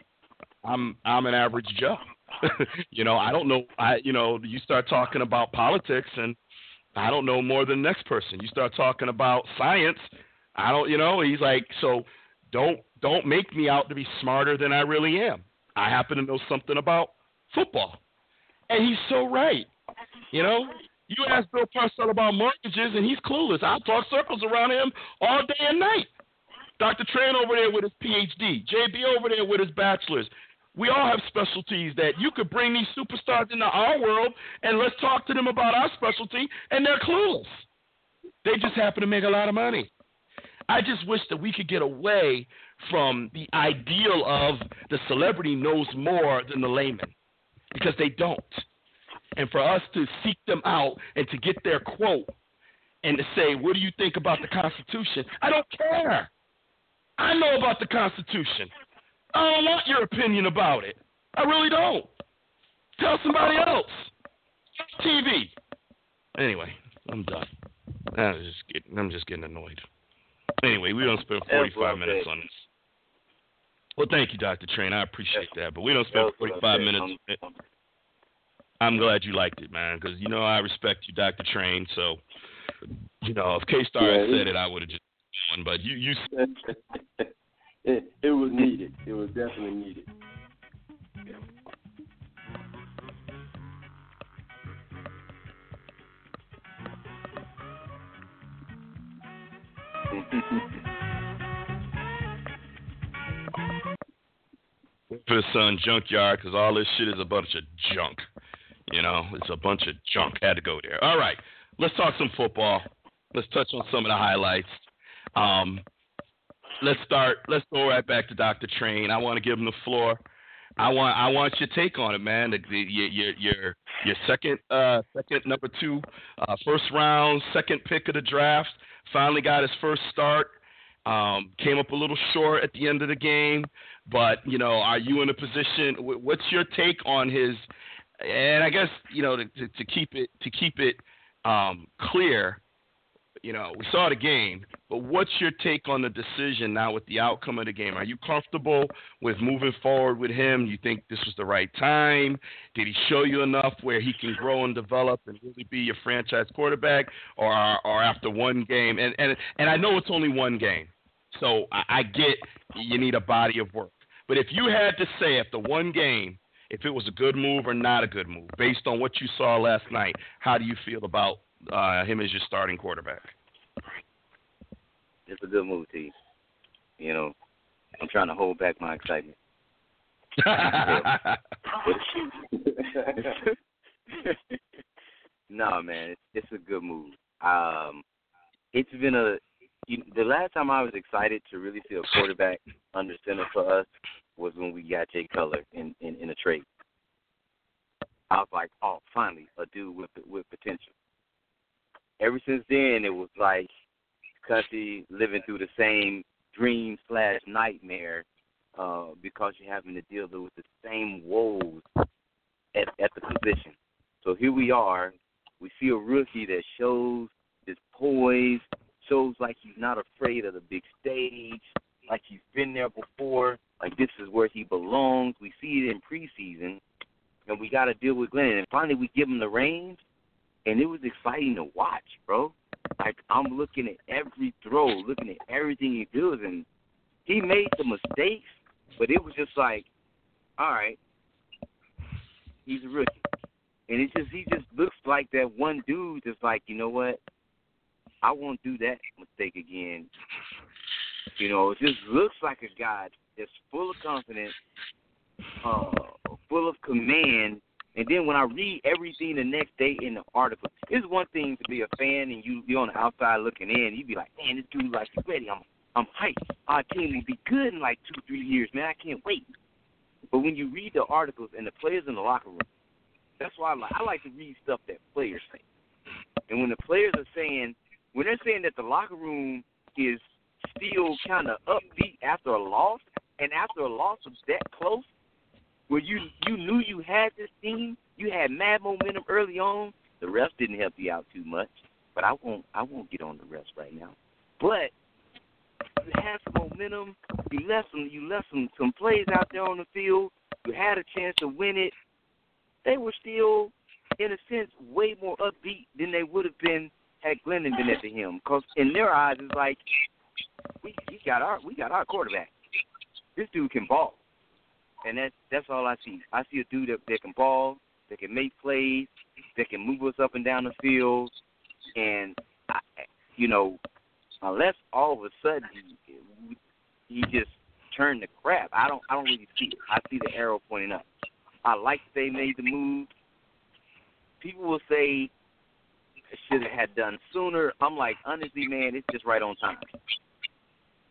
I'm I'm an average Joe. <laughs> you know, I don't know. I you know, you start talking about politics, and I don't know more than the next person. You start talking about science, I don't. You know, he's like, so don't don't make me out to be smarter than I really am. I happen to know something about football, and he's so right. You know, you ask Bill Parcells about mortgages, and he's clueless. I'll talk circles around him all day and night. Dr. Train over there with his PhD, JB over there with his bachelor's. We all have specialties that you could bring these superstars into our world, and let's talk to them about our specialty, and they're clueless. They just happen to make a lot of money. I just wish that we could get away from the ideal of the celebrity knows more than the layman because they don't and for us to seek them out and to get their quote and to say, What do you think about the Constitution? I don't care. I know about the Constitution. I don't want your opinion about it. I really don't. Tell somebody else. TV. Anyway, I'm done. I'm just getting, I'm just getting annoyed. Anyway, we don't spend 45 minutes on this. Well, thank you, Dr. Train. I appreciate that. But we don't spend 45 minutes. I'm glad you liked it, man, because you know I respect you, Doctor Train. So, you know, if K Star yeah, had said it, I would have just gone. But you, you, <laughs> it, it was needed. It was definitely needed. <laughs> for son Junkyard because all this shit is a bunch of junk. You know, it's a bunch of junk. Had to go there. All right, let's talk some football. Let's touch on some of the highlights. Um, let's start. Let's go right back to Dr. Train. I want to give him the floor. I want I want your take on it, man. The, the, your your your second uh second number two uh, first round second pick of the draft finally got his first start. Um, came up a little short at the end of the game, but you know, are you in a position? What's your take on his? And I guess you know to, to, to keep it to keep it um, clear, you know, we saw the game, but what's your take on the decision now with the outcome of the game? Are you comfortable with moving forward with him? You think this was the right time? Did he show you enough where he can grow and develop and really be your franchise quarterback? Or, or after one game, and, and, and I know it's only one game, so I, I get you need a body of work. But if you had to say after one game, if it was a good move or not a good move, based on what you saw last night, how do you feel about uh, him as your starting quarterback? It's a good move, T. You know, I'm trying to hold back my excitement. <laughs> no, man, it's, it's a good move. Um, it's been a you, the last time I was excited to really see a quarterback under center for us was when we got Jay Cutler in, in, in a trade. I was like, oh, finally, a dude with with potential. Ever since then, it was like country living through the same dream slash nightmare uh, because you're having to deal with the same woes at, at the position. So here we are. We see a rookie that shows his poise, shows like he's not afraid of the big stage, like he's been there before, like this is where he belongs. We see it in preseason, and we got to deal with Glenn. And finally, we give him the reins, and it was exciting to watch, bro. Like I'm looking at every throw, looking at everything he does, and he made some mistakes, but it was just like, all right, he's a rookie, and it just he just looks like that one dude, just like you know what, I won't do that mistake again. You know, it just looks like a guy that's full of confidence, uh, full of command. And then when I read everything the next day in the article, it's one thing to be a fan and you you're on the outside looking in. You'd be like, man, this dude like ready. I'm I'm hyped. Our team will be good in like two three years, man. I can't wait. But when you read the articles and the players in the locker room, that's why I like I like to read stuff that players say. And when the players are saying when they're saying that the locker room is still kind of upbeat after a loss, and after a loss was that close, where you you knew you had this team, you had mad momentum early on. The refs didn't help you out too much, but I won't I won't get on the refs right now. But you had some momentum. You left some you left some some plays out there on the field. You had a chance to win it. They were still, in a sense, way more upbeat than they would have been had Glennon been at the helm. Because in their eyes, it's like we, we got our we got our quarterback. This dude can ball, and that's that's all I see. I see a dude that, that can ball, that can make plays, that can move us up and down the field, and I, you know, unless all of a sudden he, just turned the crap, I don't I don't really see it. I see the arrow pointing up. I like they made the move. People will say should have had done sooner. I'm like, honestly, man, it's just right on time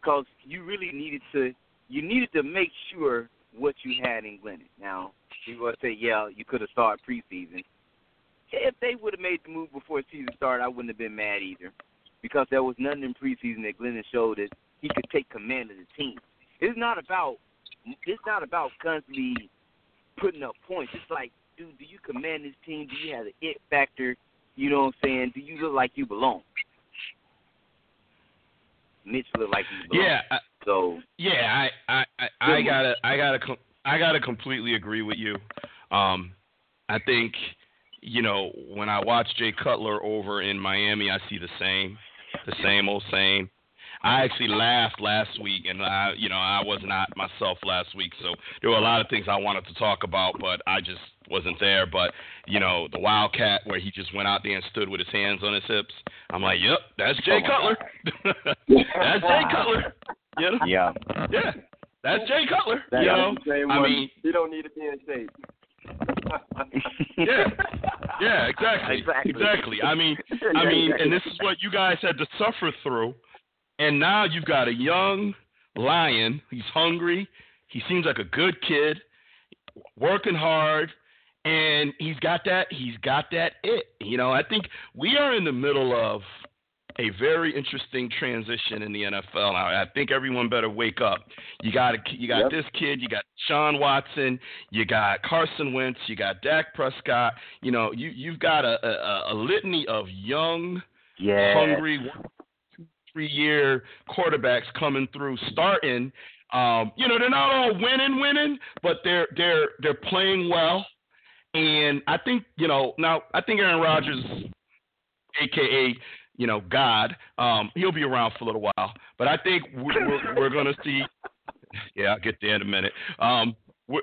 because you really needed to you needed to make sure what you had in Glennon. Now, people will say, yeah, you could have started preseason. If they would have made the move before season started, I wouldn't have been mad either, because there was nothing in preseason that Glennon showed that he could take command of the team. It's not about it's not about constantly putting up points. It's like, dude, do you command this team? Do you have the it factor? You know what I'm saying? Do you look like you belong? Mitch looked like he belonged. Yeah. I, so yeah, I I I, I gotta I gotta I gotta completely agree with you. Um, I think you know when I watch Jay Cutler over in Miami, I see the same, the same old same. I actually laughed last week, and I, you know, I was not myself last week, so there were a lot of things I wanted to talk about, but I just wasn't there. But you know, the Wildcat where he just went out there and stood with his hands on his hips. I'm like, yep, that's Jay oh Cutler. <laughs> that's Jay Cutler. You know? Yeah. Yeah. That's Jay Cutler. That you know, I mean, he don't need to be in shape. yeah, yeah, exactly, <laughs> exactly, exactly. I mean, <laughs> I mean, and this is what you guys had to suffer through, and now you've got a young lion. He's hungry. He seems like a good kid, working hard, and he's got that. He's got that it. You know, I think we are in the middle of a very interesting transition in the NFL. Now, I think everyone better wake up. You got a, you got yep. this kid, you got Sean Watson, you got Carson Wentz, you got Dak Prescott. You know, you you've got a, a, a litany of young, yes. hungry, three year quarterbacks coming through, starting. Um, you know, they're not all winning, winning, but they're they're they're playing well. And I think, you know, now I think Aaron Rodgers, aka you know, God. Um, he'll be around for a little while, but I think we're, we're, we're going to see. <laughs> Yeah, I'll get there in a minute. Um,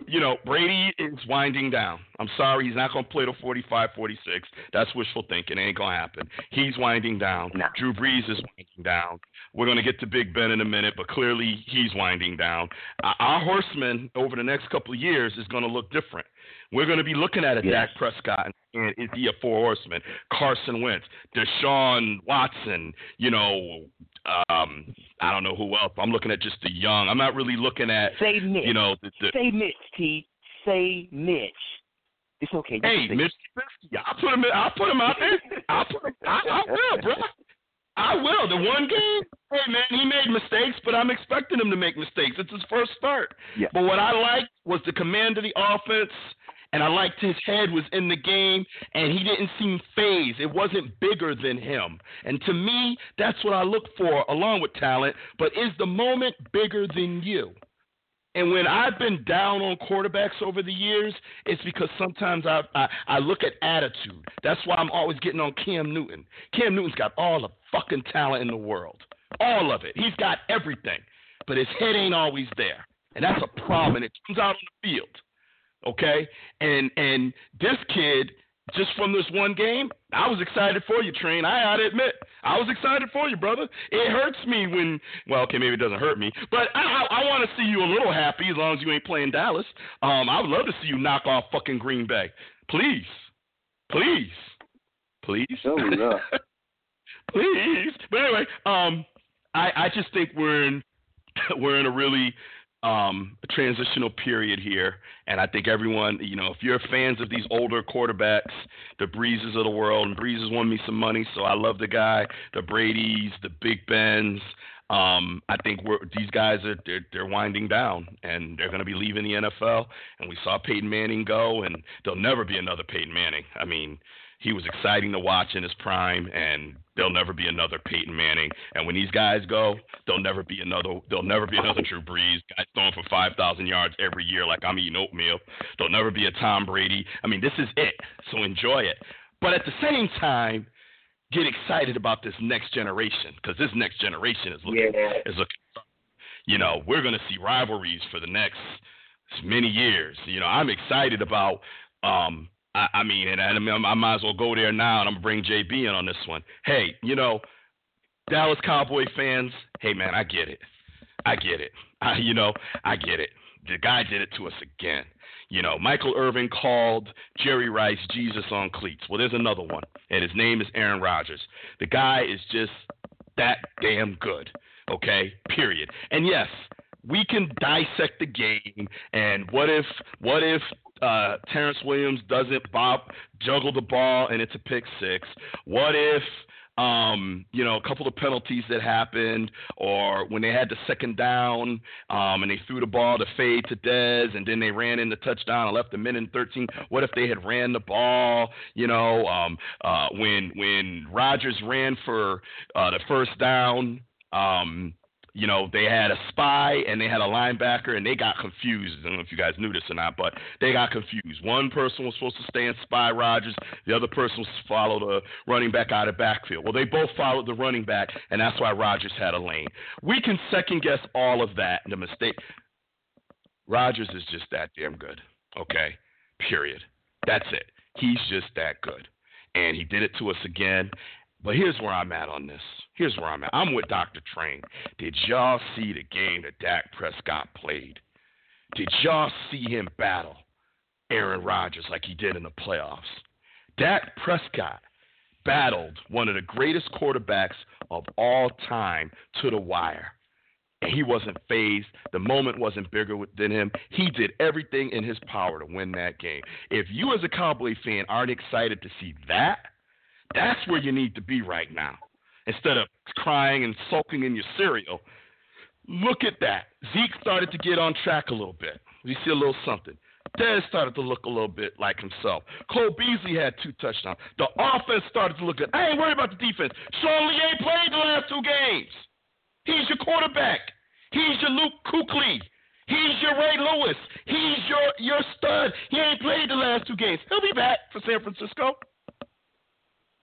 you know, Brady is winding down. I'm sorry, he's not going to play to 45, 46. That's wishful thinking. It ain't going to happen. He's winding down. No. Drew Brees is winding down. We're going to get to Big Ben in a minute, but clearly he's winding down. Uh, our horseman over the next couple of years is going to look different. We're going to be looking at a yes. Dak Prescott and is he a four horseman? Carson Wentz, Deshaun Watson, you know, um, I don't know who else. I'm looking at just the young. I'm not really looking at say Mitch. You know, the, the, say Mitch, T. Say Mitch. It's okay. Hey, Mitch Trubisky. I'll put him. I'll put him out there. I'll put him. I, I will, bro. I will. The one game, hey man, he made mistakes, but I'm expecting him to make mistakes. It's his first start. Yeah. But what I liked was the command of the offense and I liked his head was in the game, and he didn't seem phased. It wasn't bigger than him. And to me, that's what I look for, along with talent. But is the moment bigger than you? And when I've been down on quarterbacks over the years, it's because sometimes I, I I look at attitude. That's why I'm always getting on Cam Newton. Cam Newton's got all the fucking talent in the world, all of it. He's got everything, but his head ain't always there, and that's a problem. And it comes out on the field okay? And and this kid, just from this one game, I was excited for you, Train. I gotta admit, I was excited for you, brother. It hurts me when, well, okay, maybe it doesn't hurt me, but I I, I want to see you a little happy as long as you ain't playing Dallas. Um, I would love to see you knock off fucking Green Bay, please, please, please. No. <laughs> please. But anyway, um, I I just think we're in <laughs> we're in a really um, a transitional period here, and I think everyone, you know, if you're fans of these older quarterbacks, the Breezes of the world, and Breezes won me some money, so I love the guy. The Brady's, the Big Bens. Um, I think these guys are they're, they're winding down, and they're going to be leaving the NFL. And we saw Peyton Manning go, and there'll never be another Peyton Manning. I mean, he was exciting to watch in his prime, and there'll never be another Peyton Manning. And when these guys go, there'll never be another. There'll never be another Drew Brees, guys throwing for five thousand yards every year like I'm eating oatmeal. There'll never be a Tom Brady. I mean, this is it. So enjoy it. But at the same time, get excited about this next generation because this next generation is looking yeah. is looking. You know, we're going to see rivalries for the next many years. You know, I'm excited about um, I, I mean, and I, I might as well go there now, and I'm bring JB in on this one. Hey, you know, Dallas Cowboy fans. Hey, man, I get it. I get it. <laughs> I, you know, I get it. The guy did it to us again. You know, Michael Irvin called Jerry Rice Jesus on cleats. Well, there's another one, and his name is Aaron Rodgers. The guy is just that damn good. Okay, period. And yes, we can dissect the game and what if what if uh, Terrance Williams doesn't bob juggle the ball and it's a pick six? What if um, you know, a couple of penalties that happened, or when they had the second down um, and they threw the ball to fade to Dez, and then they ran in the touchdown and left a minute and 13. What if they had ran the ball? You know, um, uh, when when Rodgers ran for uh, the first down. Um, you know, they had a spy and they had a linebacker and they got confused. I don't know if you guys knew this or not, but they got confused. One person was supposed to stay and spy Rodgers, the other person was to follow the running back out of backfield. Well, they both followed the running back, and that's why Rodgers had a lane. We can second guess all of that. and The mistake. Rodgers is just that damn good. Okay, period. That's it. He's just that good, and he did it to us again. But here's where I'm at on this. Here's where I'm at. I'm with Dr. Train. Did y'all see the game that Dak Prescott played? Did y'all see him battle Aaron Rodgers like he did in the playoffs? Dak Prescott battled one of the greatest quarterbacks of all time to the wire. And he wasn't phased. The moment wasn't bigger than him. He did everything in his power to win that game. If you, as a Cowboy fan, aren't excited to see that, that's where you need to be right now. Instead of crying and sulking in your cereal, look at that. Zeke started to get on track a little bit. We see a little something. Dez started to look a little bit like himself. Cole Beasley had two touchdowns. The offense started to look good. I ain't worried about the defense. Sean Lee ain't played the last two games. He's your quarterback. He's your Luke Kuechly. He's your Ray Lewis. He's your your stud. He ain't played the last two games. He'll be back for San Francisco.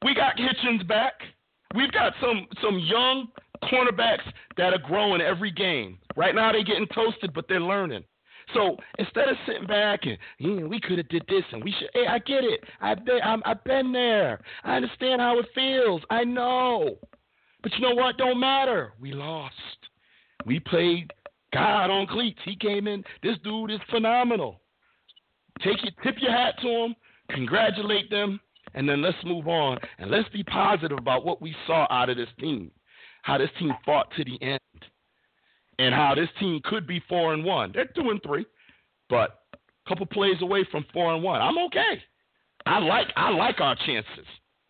We got Hitchens back. We've got some some young cornerbacks that are growing every game. Right now they're getting toasted, but they're learning. So instead of sitting back and we could have did this and we should, hey, I get it. I've been, I'm, I've been there. I understand how it feels. I know. But you know what? Don't matter. We lost. We played God on cleats. He came in. This dude is phenomenal. Take your tip your hat to him. Congratulate them and then let's move on and let's be positive about what we saw out of this team, how this team fought to the end, and how this team could be four and one. They're two and three, but a couple plays away from four and one. I'm okay. I like I like our chances.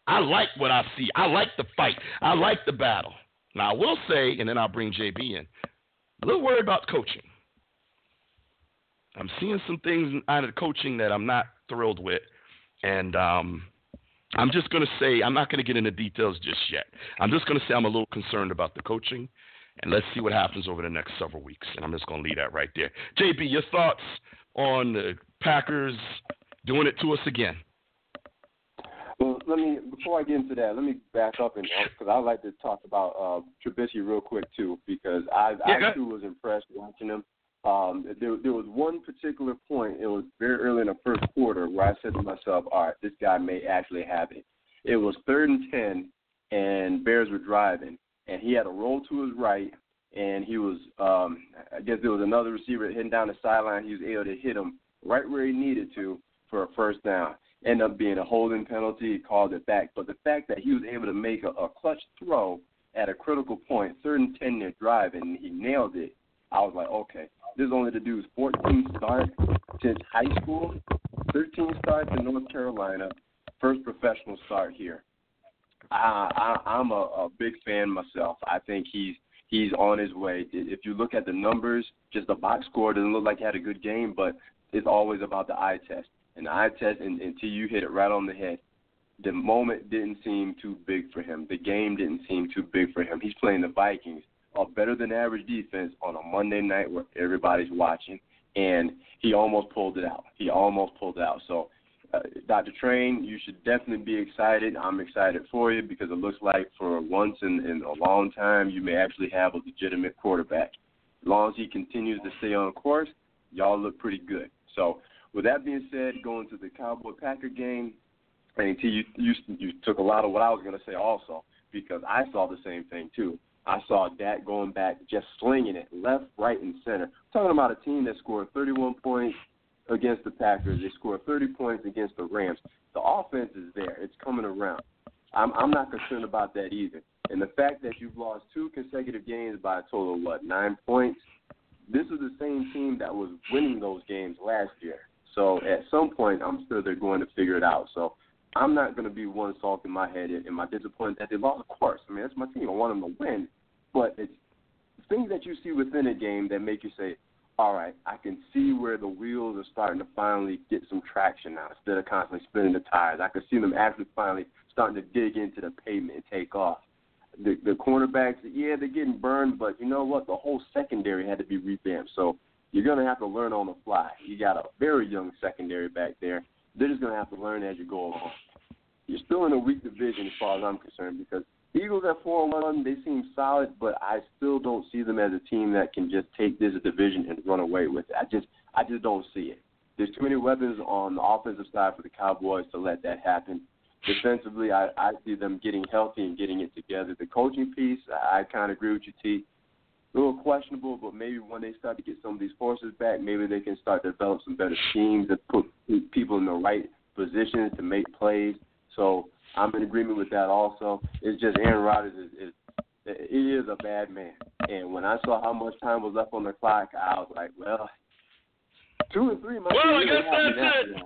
I like what I see. I like the fight. I like the battle. Now I will say, and then I'll bring JB in. A little worried about coaching. I'm seeing some things out of coaching that I'm not thrilled with, and um, I'm just going to say, I'm not going to get into details just yet. I'm just going to say I'm a little concerned about the coaching, and let's see what happens over the next several weeks. And I'm just going to leave that right there. JB, your thoughts on the Packers doing it to us again? Well, let me before I get into that, let me back up and because I'd like to talk about uh, Trubisky real quick too, because I, yeah, I too was impressed watching him. Um, there, there was one particular point. It was very early in the first quarter where I said to myself, "All right, this guy may actually have it." It was third and ten, and Bears were driving, and he had a roll to his right, and he was, um, I guess there was another receiver heading down the sideline. He was able to hit him right where he needed to for a first down. Ended up being a holding penalty. He called it back, but the fact that he was able to make a, a clutch throw at a critical point, third and ten, they're driving, and he nailed it. I was like, okay, this is only the dude's 14 starts since high school, 13 starts in North Carolina, first professional start here. I, I, I'm a, a big fan myself. I think he's he's on his way. If you look at the numbers, just the box score doesn't look like he had a good game, but it's always about the eye test. And the eye test, and, until you hit it right on the head, the moment didn't seem too big for him. The game didn't seem too big for him. He's playing the Vikings a better than average defense on a Monday night where everybody's watching, and he almost pulled it out. He almost pulled it out. So, uh, Dr. Train, you should definitely be excited. I'm excited for you because it looks like for once in, in a long time you may actually have a legitimate quarterback. As long as he continues to stay on course, y'all look pretty good. So, with that being said, going to the Cowboy Packer game, and you you you took a lot of what I was going to say also because I saw the same thing too. I saw Dak going back, just slinging it left, right, and center. I'm talking about a team that scored 31 points against the Packers. They scored 30 points against the Rams. The offense is there. It's coming around. I'm, I'm not concerned about that either. And the fact that you've lost two consecutive games by a total of what nine points. This is the same team that was winning those games last year. So at some point, I'm sure they're going to figure it out. So I'm not going to be one salt in my head. Am I disappointed that they lost? Of course. I mean, that's my team. I want them to win but it's things that you see within a game that make you say, all right, I can see where the wheels are starting to finally get some traction now instead of constantly spinning the tires. I can see them actually finally starting to dig into the pavement and take off. the the cornerbacks, yeah, they're getting burned, but you know what? The whole secondary had to be revamped. So you're gonna have to learn on the fly. You got a very young secondary back there. They're just gonna have to learn as you go along. You're still in a weak division as far as I'm concerned because Eagles at four and one, they seem solid, but I still don't see them as a team that can just take this division and run away with it. I just I just don't see it. There's too many weapons on the offensive side for the Cowboys to let that happen. Defensively, I, I see them getting healthy and getting it together. The coaching piece, I, I kind of agree with you, T. A little questionable, but maybe when they start to get some of these forces back, maybe they can start to develop some better schemes and put people in the right positions to make plays. So I'm in agreement with that also. It's just Aaron Rodgers is, is he is a bad man. And when I saw how much time was left on the clock, I was like, well, two and three might well, be I guess that's it.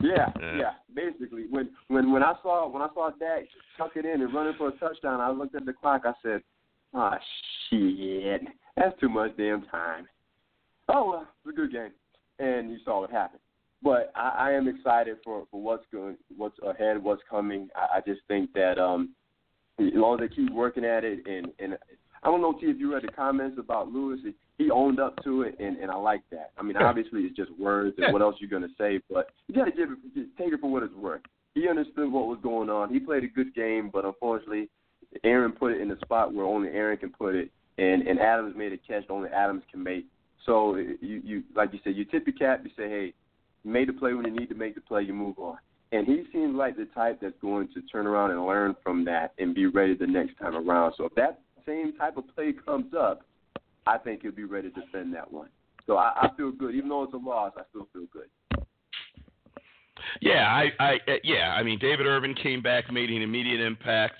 Yeah, yeah, yeah. Basically, when when when I saw when I saw Dak tuck it in and running for a touchdown, I looked at the clock. I said, "Ah, oh, shit, that's too much damn time." Oh well, it's a good game, and you saw what happened. But I, I am excited for for what's going, what's ahead, what's coming. I, I just think that um, as long as they keep working at it, and and I don't know, T, if you read the comments about Lewis. He owned up to it, and and I like that. I mean, obviously it's just words, and what else you're gonna say, but you got to give it, take it for what it's worth. He understood what was going on. He played a good game, but unfortunately, Aaron put it in the spot where only Aaron can put it, and and Adams made a catch only Adams can make. So you you like you said, you tip your cap. You say, hey, made the play when you need to make the play. You move on. And he seems like the type that's going to turn around and learn from that and be ready the next time around. So if that same type of play comes up, I think he'll be ready to defend that one. So I, I feel good, even though it's a loss. I still feel good. Yeah, I, I, yeah. I mean, David Irving came back, made an immediate impact.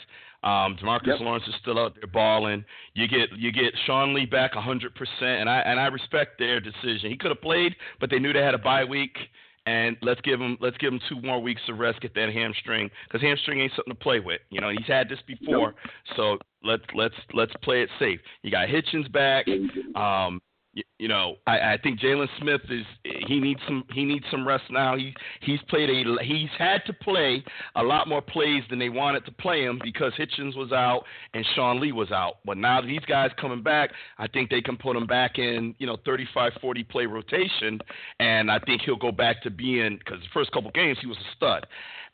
Um, Demarcus yep. Lawrence is still out there balling. You get you get Sean Lee back 100%, and I and I respect their decision. He could have played, but they knew they had a bye week, and let's give him let's give him two more weeks of rest, get that hamstring, because hamstring ain't something to play with. You know, he's had this before, nope. so let's let's let's play it safe. You got Hitchens back. Um, you, you know, I, I think Jaylon Smith is he needs some he needs some rest now. He he's played a he's had to play a lot more plays than they wanted to play him because Hitchens was out and Sean Lee was out. But now these guys coming back, I think they can put him back in you know 35 40 play rotation, and I think he'll go back to being because the first couple games he was a stud.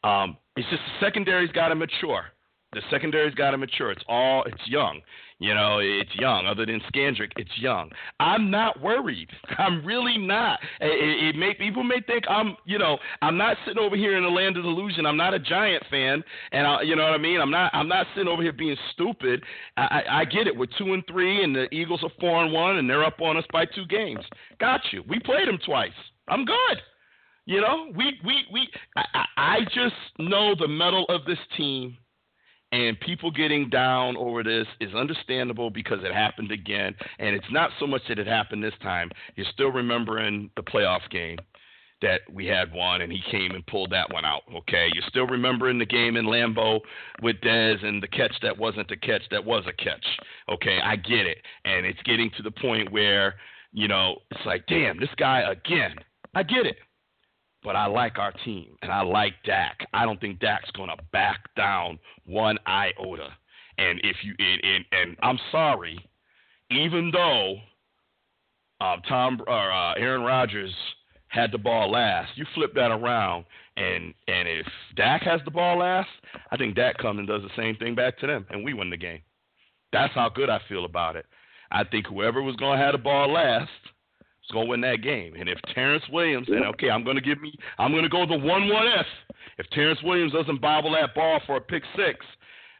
Um, it's just the secondary's got to mature. The secondary's got to mature. It's all it's young. You know, it's young. Other than Scandrick, it's young. I'm not worried. <laughs> I'm really not. It, it may people may think I'm, you know, I'm not sitting over here in the land of illusion. I'm not a Giant fan, and I, you know what I mean. I'm not. I'm not sitting over here being stupid. I, I, I get it. We're two and three, and the Eagles are four and one, and they're up on us by two games. Got you. We played them twice. I'm good. You know, we we we. I, I just know the mettle of this team and people getting down over this is understandable because it happened again. And it's not so much that it happened this time. You're still remembering the playoff game that we had one and he came and pulled that one out. Okay. You're still remembering the game in Lambeau with Dez and the catch that wasn't a catch that was a catch. Okay. I get it. And it's getting to the point where, you know, it's like, damn, this guy again. I get it but I like our team and I like Dak. I don't think Dak's to back down one iota. And if you and, and, and I'm sorry, even though um, Tom or uh, Aaron Rodgers had the ball last, you flip that around and and if Dak has the ball last, I think Dak comes and does the same thing back to them and we win the game. That's how good I feel about it. I think whoever was to have the ball last is going to win that game. And if Terrance Williams, and okay, I'm going to give me, I'm going to go the one one F. If Terrance Williams doesn't bobble that ball for a pick six,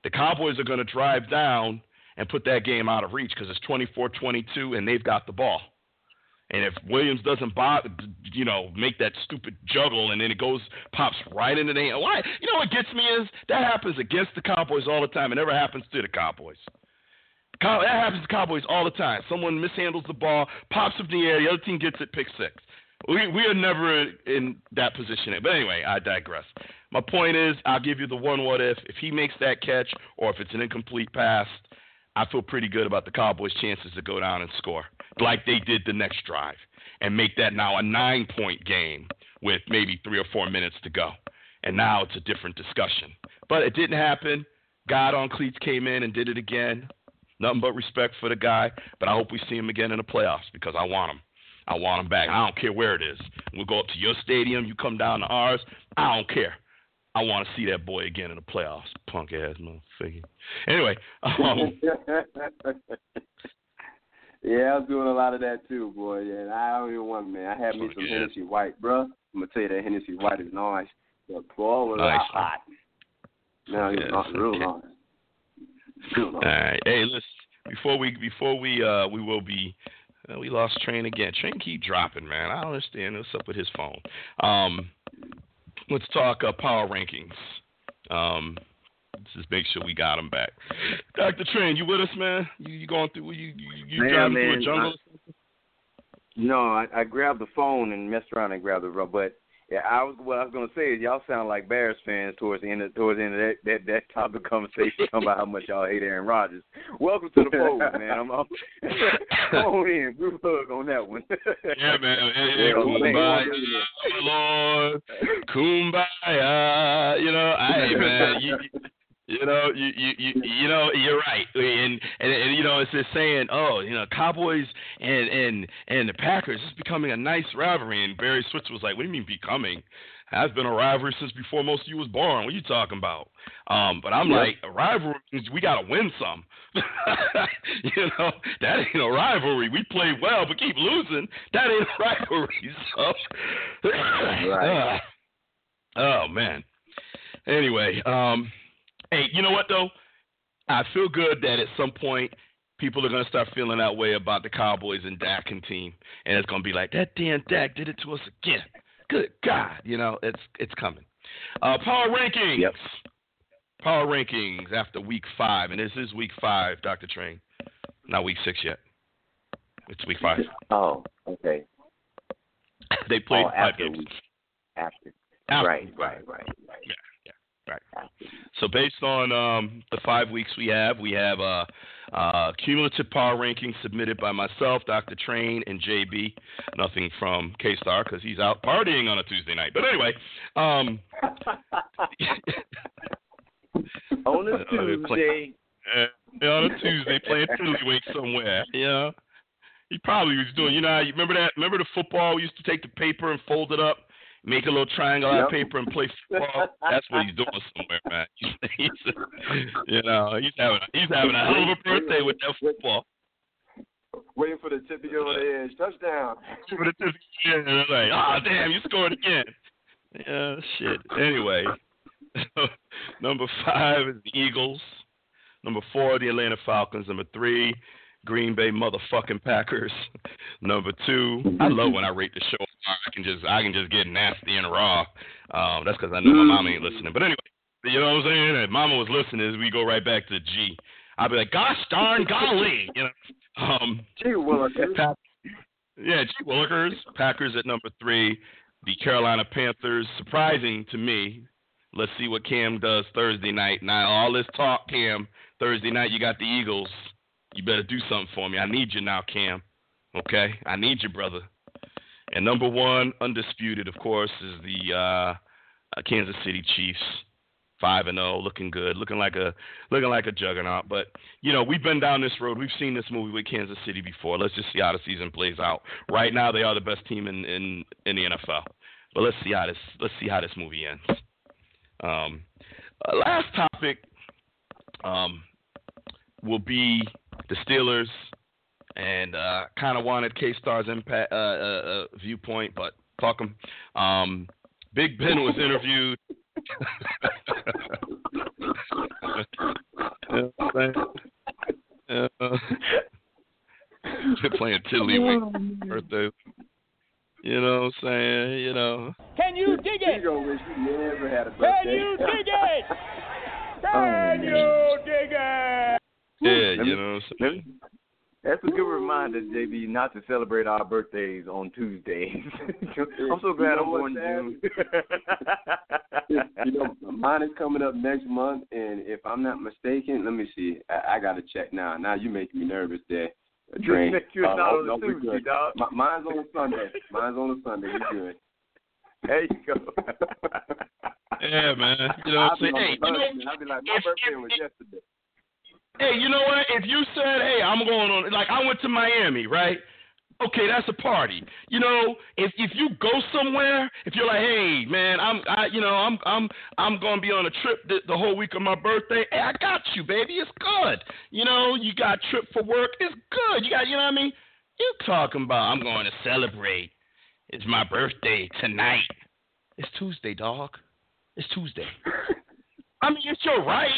the Cowboys are going to drive down and put that game out of reach because it's 24-22 and they've got the ball. And if Williams doesn't bother, you know, make that stupid juggle and then it goes pops right into the why? You know what gets me is that happens against the Cowboys all the time. It never happens to the Cowboys. That happens to Cowboys all the time. Someone mishandles the ball, pops up in the air, the other team gets it, pick six. We we are never in that position. But anyway, I digress. My point is, I'll give you the one what if. If he makes that catch, or if it's an incomplete pass, I feel pretty good about the Cowboys' chances to go down and score, like they did the next drive, and make that now a nine-point game with maybe three or four minutes to go. And now it's a different discussion. But it didn't happen. God on cleats came in and did it again. Nothing but respect for the guy, but I hope we see him again in the playoffs because I want him. I want him back. I don't care where it is. We'll go up to your stadium. You come down to ours. I don't care. I want to see that boy again in the playoffs. Punk ass motherfucker. Anyway, <laughs> um, <laughs> yeah, I was doing a lot of that too, boy. Yeah, I don't even want man. I had me some Yeah. Hennessy White, bruh. I'm gonna tell you that Hennessy White is nice. The boy was Nice. hot. No, he's not real nice. All right. Hey, listen. Before we before we uh we will be uh, we lost Train again. Train keep dropping, man. I don't understand what's up with his phone. Um, let's talk uh, power rankings. Um, let's just make sure we got him back. Doctor Train, you with us, man? You, you going through? You you, you Man, driving man, through a jungle? No, I, I grabbed the phone and messed around and grabbed the rub. But yeah, I was what I was gonna say is y'all sound like Bears fans towards the end of towards the end of that that, that topic conversation talking about how much y'all hate Aaron Rodgers. Welcome to the fold, <laughs> man. I'm, I'm <laughs> on in. Group hug on that one. Yeah, man. Hey, <laughs> hey, Yeah, kumbaya. Lord. Kumbaya. You know, hey, man. You, you, know, you, you, you, you know, you're right, and, and and you know, it's just saying, oh, you know, Cowboys and and and the Packers is becoming a nice rivalry, and Barry Switzer was like, what do you mean becoming? Has been a rivalry since before most of you was born. What are you talking about? Um, but I'm Yep. like, a rivalry means we gotta win some. <laughs> you know, that ain't a rivalry. We play well, but keep losing. That ain't a <laughs> rivalry. So, Right. <sighs> oh man. Anyway, um, hey, you know what though? I feel good that at some point people are gonna start feeling that way about the Cowboys and Dak and team, and it's gonna be like that damn Dak did it to us again. Good God, you know it's it's coming. Uh, power rankings. Yep. Power rankings after week five, and this is week five, Doctor Train. Not week six yet. It's week five. Oh, okay. They played oh, five after games. we, after. After right, week right, right, right. Yeah, right. So based on um, the five weeks we have, we have uh, uh, cumulative power rankings submitted by myself, Dr. Train, and JB. Nothing from K Star because he's out partying on a Tuesday night. But anyway, um, <laughs> on a <laughs> Tuesday. uh, on a Tuesday playing Tiddlywink somewhere. Yeah, he probably was doing. You know, you remember that? Remember the football? We used to take the paper and fold it up, make a little triangle out of paper, and play football. <laughs> That's what he's doing somewhere, man. <laughs> He's, you know, he's having he's having a hell of a birthday with that football. Waiting for the tip to get over the edge. Touchdown. But it's just, yeah, and like, oh damn, you scored again. Yeah, shit. Anyway, <laughs> number five is the Eagles. Number four, the Atlanta Falcons. Number three, Green Bay motherfucking Packers. Number two, I love when I rate the show. I can just I can just get nasty and raw. Um, that's because I know my mom ain't listening. But anyway, you know what I'm saying? If mama was listening, we go right back to G. I'd be like, gosh darn golly, you know. Um, Gee, Willikers. Yeah, G. Willikers. Packers at number three. The Carolina Panthers. Surprising to me. Let's see what Cam does Thursday night. Now, all this talk, Cam, Thursday night, you got the Eagles. You better do something for me. I need you now, Cam. Okay? I need you, brother. And number one, undisputed, of course, is the uh, uh, Kansas City Chiefs. Five and zero, looking good, looking like a looking like a juggernaut. But you know, we've been down this road. We've seen this movie with Kansas City before. Let's just see how the season plays out. Right now, they are the best team in in, in the NFL. But let's see how this let's see how this movie ends. Um, uh, last topic um, will be the Steelers, and uh, kind of wanted K Star's impact uh, uh, uh, viewpoint, but fuck him. Um, Big Ben was interviewed. <laughs> Yeah, man. Yeah. Been playing Tiddlywink birthday. You know what I'm saying? You know. Can you dig it? gonna wish you never had a birthday. Can you dig it? <laughs> Can you dig it? Yeah, you know what I'm let saying? me- That's a good reminder, JB, not to celebrate our birthdays on Tuesdays. <laughs> I'm so glad You know I'm born June. you <laughs> know, mine is coming up next month, and if I'm not mistaken, let me see. I, I got to check now. Now you making me nervous there. Train. You're Uh, not on no, the Tuesday, good. dog. Mi- Mine's on a Sunday. Mine's on a Sunday. We good. There you go. Yeah, man. <laughs> You know what I'm saying? Hey, you know, I'll be like, my if- birthday if- was if- yesterday. Hey, you know what? If you said, "Hey, I'm going on," like I went to Miami, right? Okay, that's a party. You know, if if you go somewhere, if you're like, "Hey, man, I'm, I, you know, I'm, I'm, I'm going to be on a trip the, the whole week of my birthday." Hey, I got you, baby. It's good. You know, you got a trip for work. It's good. You got, you know what I mean? You talking about? I'm going to celebrate. It's my birthday tonight. It's Tuesday, dog. It's Tuesday. <laughs> I mean, it's your right.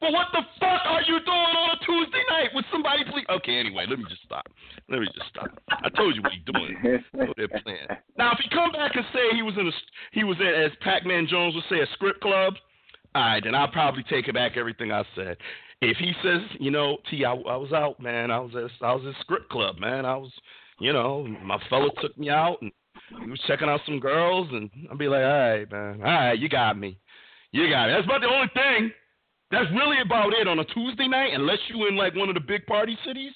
But what the fuck are you doing on a Tuesday night with somebody? Please. Okay, anyway, let me just stop. Let me just stop. I told you what he's doing. What they're playing. Now, if he come back and say he was in a, he was in, as Pac-Man Jones would say, a script club, all right, then I'll probably take it back everything I said. If he says, you know, T, I, I was out, man. I was at, I was at script club, man. I was, you know, my fella took me out and we was checking out some girls, and I'll be like, all right, man, all right, you got me, you got it. That's about the only thing. That's really about it on a Tuesday night, unless you in like one of the big party cities.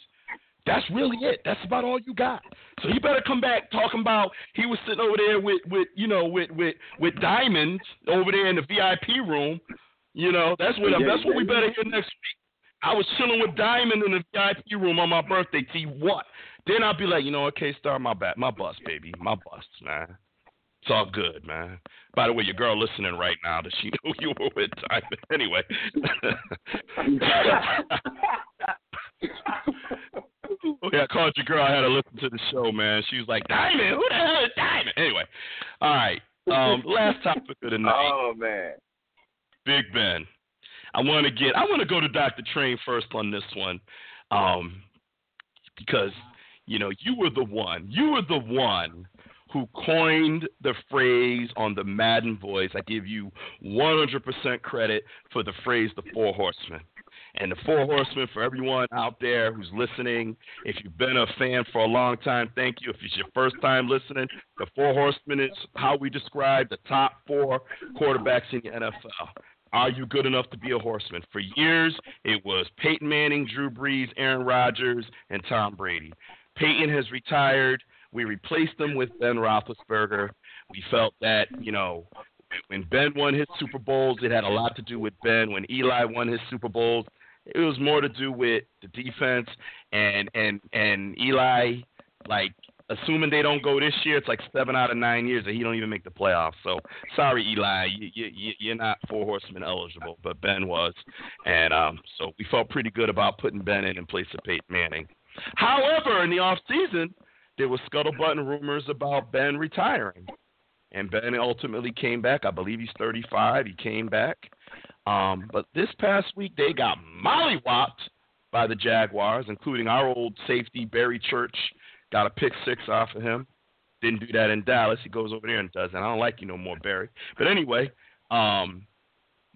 That's really it. That's about all you got. So you better come back talking about he was sitting over there with with you know with with with diamonds over there in the VIP room. You know that's what Yeah, that's what we better hear next week. I was chilling with Diamond in the VIP room on my birthday. T what? Then I'll be like, you know, okay, star my back, my bus, baby, my bus, man. It's all good, man. By the way, your girl listening right now, does she <laughs> know you were with Diamond? Anyway. <laughs> okay, I called your girl. I had to listen to the show, man. She was like, Diamond? Who the hell is Diamond? Anyway. All right. Um, last topic of the night. Oh man. Big Ben. I want to get. I want to go to Dr. Train first on this one, um, because you know you were the one. You were the one who coined the phrase on the Madden Voice. I give you 100% credit for the phrase "the Four Horsemen." And the Four Horsemen, for everyone out there who's listening, if you've been a fan for a long time, thank you. If it's your first time listening, the Four Horsemen is how we describe the top four quarterbacks in the NFL. Are you good enough to be a horseman? For years, it was Peyton Manning, Drew Brees, Aaron Rodgers, and Tom Brady. Peyton has retired. We replaced him with Ben Roethlisberger. We felt that, you know, when Ben won his Super Bowls, it had a lot to do with Ben. When Eli won his Super Bowls, it was more to do with the defense and and and Eli, like assuming they don't go this year, it's like seven out of nine years that he don't even make the playoffs. So sorry, Eli, you, you, you're not four horsemen eligible, but Ben was, and um, so we felt pretty good about putting Ben in in place of Peyton Manning. However, in the off season, there was scuttlebutt rumors about Ben retiring, and Ben ultimately came back. I believe he's 35. He came back, um, but this past week they got mollywopped by the Jaguars, including our old safety Barry Church got a pick six off of him. Didn't do that in Dallas. He goes over there and does it. I don't like you no more, Barry. But anyway, um,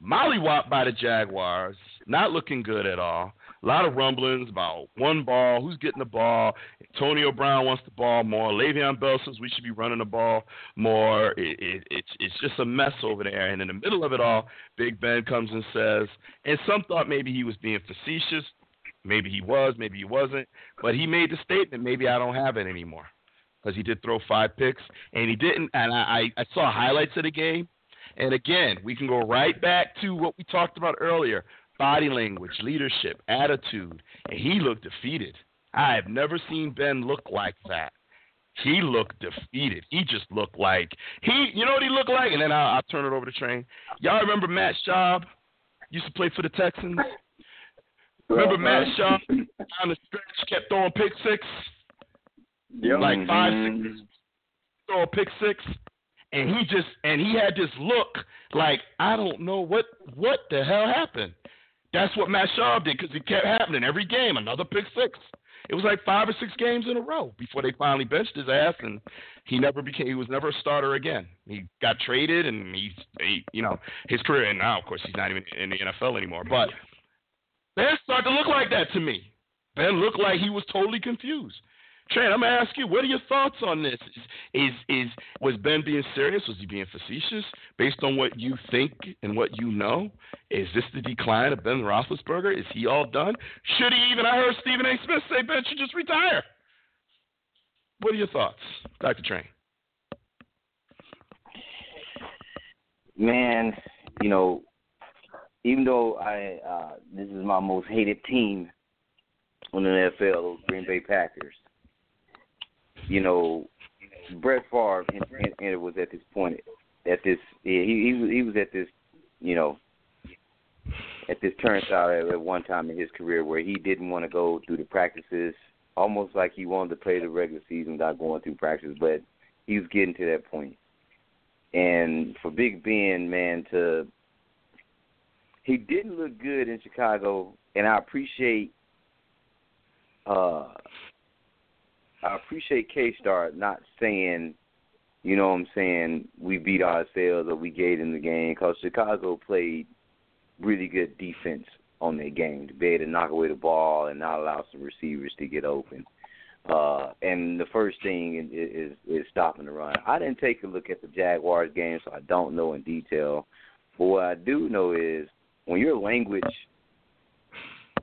mollywopped by the Jaguars, not looking good at all. A lot of rumblings about one ball, who's getting the ball. Antonio Brown wants the ball more. Le'Veon Bell says we should be running the ball more. It, it, it's it's just a mess over there. And in the middle of it all, Big Ben comes and says, and some thought maybe he was being facetious. Maybe he was, maybe he wasn't. But he made the statement, maybe I don't have it anymore. Because he did throw five picks, and he didn't. And I, I saw highlights of the game. And again, we can go right back to what we talked about earlier body language, leadership, attitude. And he looked defeated. I have never seen Ben look like that. He looked defeated. He just looked like he, you know what he looked like? And then I'll, I'll turn it over to Train. Y'all remember Matt Schaub? Used to play for the Texans. Remember Matt Schaub on the stretch kept throwing pick six, Yep. like five, Mhm. six, throw a pick six, and he just and he had this look like I don't know what what the hell happened. That's what Matt Schaub did because it kept happening every game, another pick six. It was like five or six games in a row before they finally benched his ass, and he never became. He was never a starter again. He got traded, and he's, he, you know, his career. And now, of course, he's not even in the NFL anymore. But Ben started to look like that to me. Ben looked like he was totally confused. Trent, I'm gonna ask you, what are your thoughts on this? Is, is is was Ben being serious? Was he being facetious? Based on what you think and what you know, is this the decline of Ben Roethlisberger? Is he all done? Should he even? I heard Stephen A. Smith say Ben should just retire. What are your thoughts, Dr. Train? man, you know, even though I uh this is my most hated team on the NFL, Green Bay Packers. You know, Brett Favre and, and, and it was at this point at this he he was he was at this you know at this turnstile at, at one time in his career where he didn't want to go through the practices almost like he wanted to play the regular season without going through practice but he was getting to that point. And for Big Ben man to he didn't look good in Chicago and I appreciate uh I appreciate K Star not saying you know what I'm saying, we beat ourselves or we gave them the game because Chicago played really good defense on their game to be able to knock away the ball and not allow some receivers to get open. Uh, and the first thing is, is is stopping the run. I didn't take a look at the Jaguars game, so I don't know in detail. But what I do know is when your language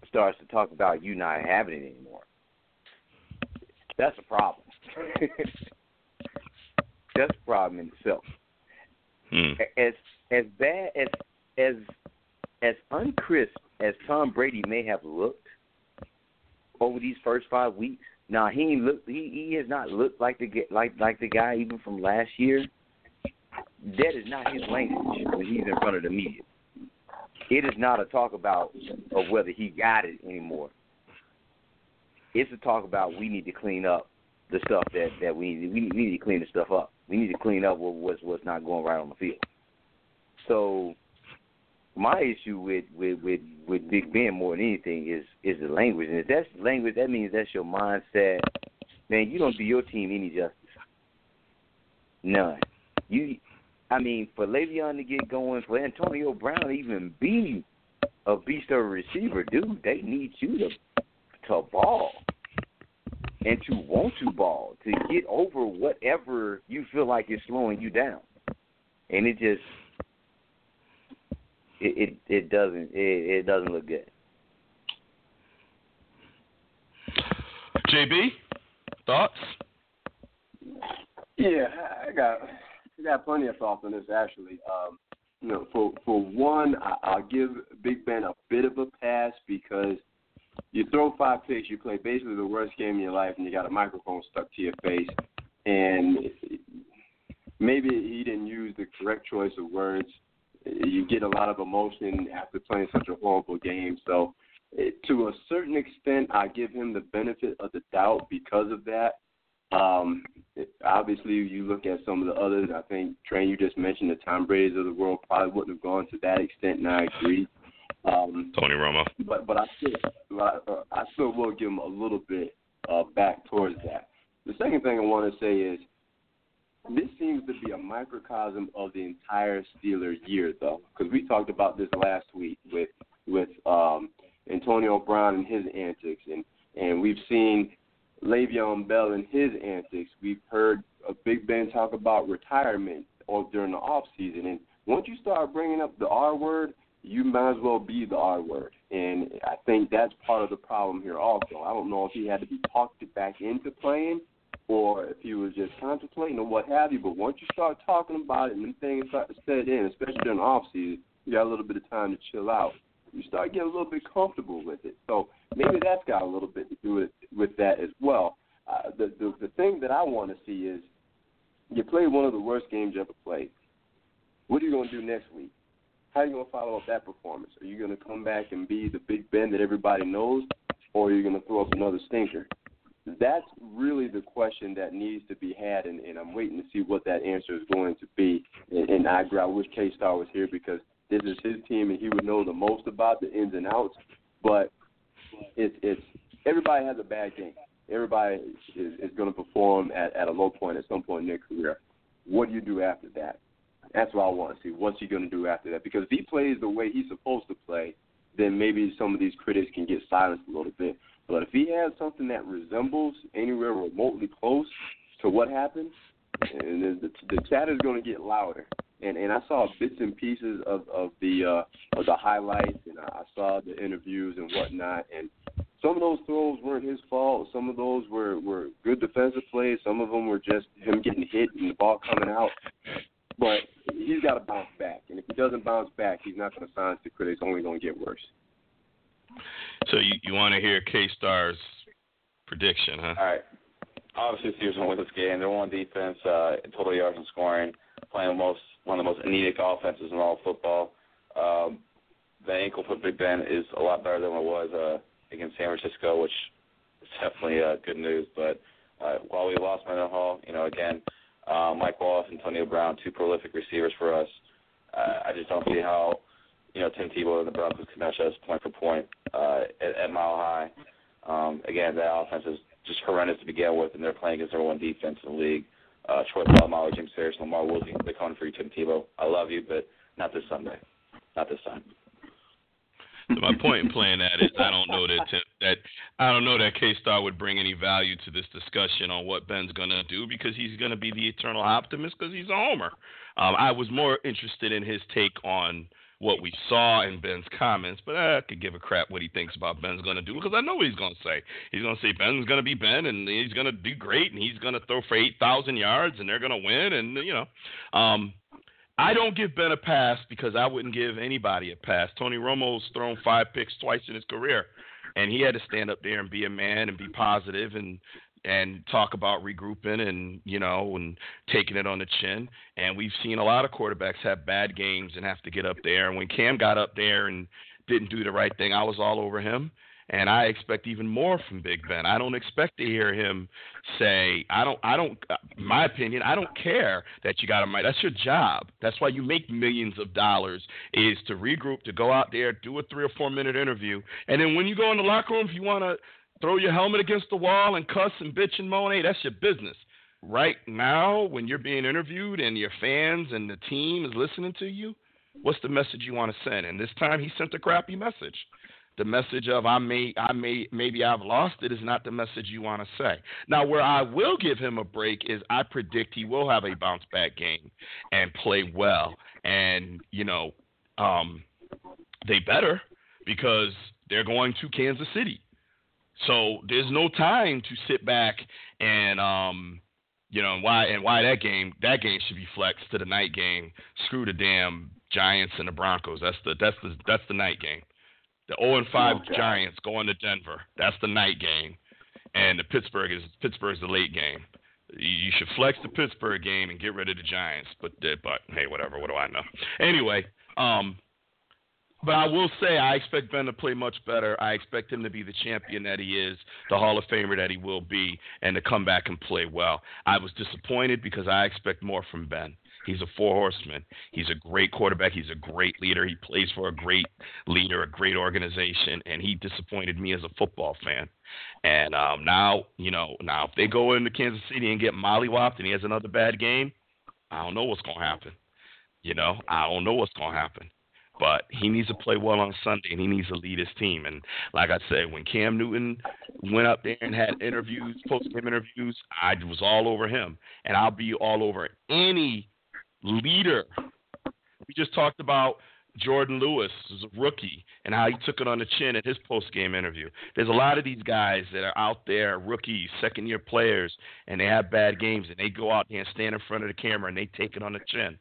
starts to talk about you not having it anymore, that's a problem. <laughs> That's a problem in itself. Hmm. As as bad as as as uncrisp as Tom Brady may have looked over these first five weeks, now he ain't look he he has not looked like the like like the guy even from last year. That is not his language when he's in front of the media. It is not a talk about of whether he got it anymore. It's to talk about we need to clean up the stuff that that we need. We need, we need to clean the stuff up. We need to clean up what, what's what's not going right on the field. So my issue with with with with Big Ben more than anything is is the language, and if that's language, that means that's your mindset. Man, you don't do your team any justice. None. You, I mean, for Le'Veon to get going, for Antonio Brown to even be a beast of a receiver, dude, they need you to to ball and to want to ball, to get over whatever you feel like is slowing you down. And it just it it, it doesn't it, it doesn't look good. JB, thoughts? Yeah, I got I got plenty of thoughts on this actually. Um, you know, for for one, I, I'll give Big Ben a bit of a pass because you throw five picks, you play basically the worst game of your life, and you got a microphone stuck to your face, and maybe he didn't use the correct choice of words. You get a lot of emotion after playing such a horrible game. So, to a certain extent, I give him the benefit of the doubt because of that. Um, obviously, you look at some of the others. I think Train, you just mentioned the Tom Brady's of the world probably wouldn't have gone to that extent, and I agree. Um, Tony Romo. But but I still I, I still will give him a little bit uh, back towards that. The second thing I want to say is this seems to be a microcosm of the entire Steeler year, though, because we talked about this last week with with um, Antonio Brown and his antics, and and we've seen Le'Veon Bell and his antics. We've heard a Big Ben talk about retirement or during the off season, and once you start bringing up the R word, you might as well be the R word. And I think that's part of the problem here also. I don't know if he had to be talked back into playing or if he was just contemplating or what have you, but once you start talking about it and them things start to set in, especially during the off season, you got a little bit of time to chill out. You start getting a little bit comfortable with it. So maybe that's got a little bit to do with with that as well. Uh, the, the the thing that I want to see is you played one of the worst games you ever played. What are you going to do next week? How are you to follow up that performance? Are you to come back and be the Big Ben that everybody knows, or are you to throw up another stinker? That's really the question that needs to be had, and, and I'm waiting to see what that answer is going to be. And, and I, I wish K Star was here because this is his team, and he would know the most about the ins and outs. But it's it's everybody has a bad game. Everybody is, is going to perform at, at a low point at some point in their career. What do you do after that? That's what I want to see. What's he going to do after that? Because if he plays the way he's supposed to play, then maybe some of these critics can get silenced a little bit. But if he has something that resembles anywhere remotely close to what happened, and the, the, chat is going to get louder. And and I saw bits and pieces of of the uh, of the highlights, and I saw the interviews and whatnot. And some of those throws weren't his fault. Some of those were were good defensive plays. Some of them were just him getting hit and the ball coming out. But he's got to bounce back. And if he doesn't bounce back, he's not going to sign to Critter. It's only going to get worse. So you you want to hear K Star's prediction, huh? All right. Obviously, the Steelers will win this game. They're on defense, uh, total yards and scoring, playing the most one of the most anemic offenses in all of football. Um, the ankle for Big Ben is a lot better than what it was uh, against San Francisco, which is definitely uh, good news. But uh, while we lost Mendenhall, you know, again, uh, Mike Wallace, Antonio Brown, two prolific receivers for us. Uh, I just don't see how, you know, Tim Tebow and the Broncos can match us point for point uh, at, at Mile High. Um, again, that offense is just horrendous to begin with, and they're playing against number one defense in the league. Uh, Troy Polamalu, James Harris, Lamar Wilson, they're coming for you, Tim Tebow. I love you, but not this Sunday. Not this time. So my point in playing that is I don't know that that I don't know that K Star would bring any value to this discussion on what Ben's gonna do because he's gonna be the eternal optimist because he's a homer. Um, I was more interested in his take on what we saw in Ben's comments, but I could give a crap what he thinks about Ben's going to do because I know what he's going to say. He's going to say Ben's going to be Ben and he's going to do great and he's going to throw for 8,000 yards and they're going to win and you know. Um I don't give Ben a pass because I wouldn't give anybody a pass. Tony Romo's thrown five picks twice in his career, and he had to stand up there and be a man and be positive and and talk about regrouping and you know and taking it on the chin. And we've seen a lot of quarterbacks have bad games and have to get up there. And when Cam got up there and didn't do the right thing, I was all over him and I expect even more from Big Ben. I don't expect to hear him say, "I don't, I don't." Uh, my opinion, I don't care that you got a right. That's your job. That's why you make millions of dollars is to regroup, to go out there, do a three or four minute interview, and then when you go in the locker room, if you want to throw your helmet against the wall and cuss and bitch and moan, hey, that's your business. Right now, when you're being interviewed and your fans and the team is listening to you, what's the message you want to send? And this time, he sent a crappy message the message of I may I may maybe I've lost it is not the message you want to say. Now where I will give him a break is I predict he will have a bounce back game and play well. And, you know, um they better because they're going to Kansas City. So there's no time to sit back and um you know, why and why that game that game should be flexed to the night game. Screw the damn Giants and the Broncos. That's the that's the that's the night game. The 0 and 5 oh, Giants going to Denver. That's the night game, and the Pittsburgh is Pittsburgh's the late game. You should flex the Pittsburgh game and get rid of the Giants. But but hey, whatever. What do I know? Anyway, um, but I will say I expect Ben to play much better. I expect him to be the champion that he is, the Hall of Famer that he will be, and to come back and play well. I was disappointed because I expect more from Ben. He's a four horseman. He's a great quarterback. He's a great leader. He plays for a great leader, a great organization, and he disappointed me as a football fan. And um, now, you know, now if they go into Kansas City and get mollywopped and he has another bad game, I don't know what's going to happen. You know, I don't know what's going to happen. But he needs to play well on Sunday, and he needs to lead his team. And like I said, when Cam Newton went up there and had interviews, post-game interviews, I was all over him, and I'll be all over any leader. We just talked about Jourdan Lewis as a rookie and how he took it on the chin at his post game interview. There's a lot of these guys that are out there, rookies, second year players, and they have bad games and they go out there and stand in front of the camera and they take it on the chin.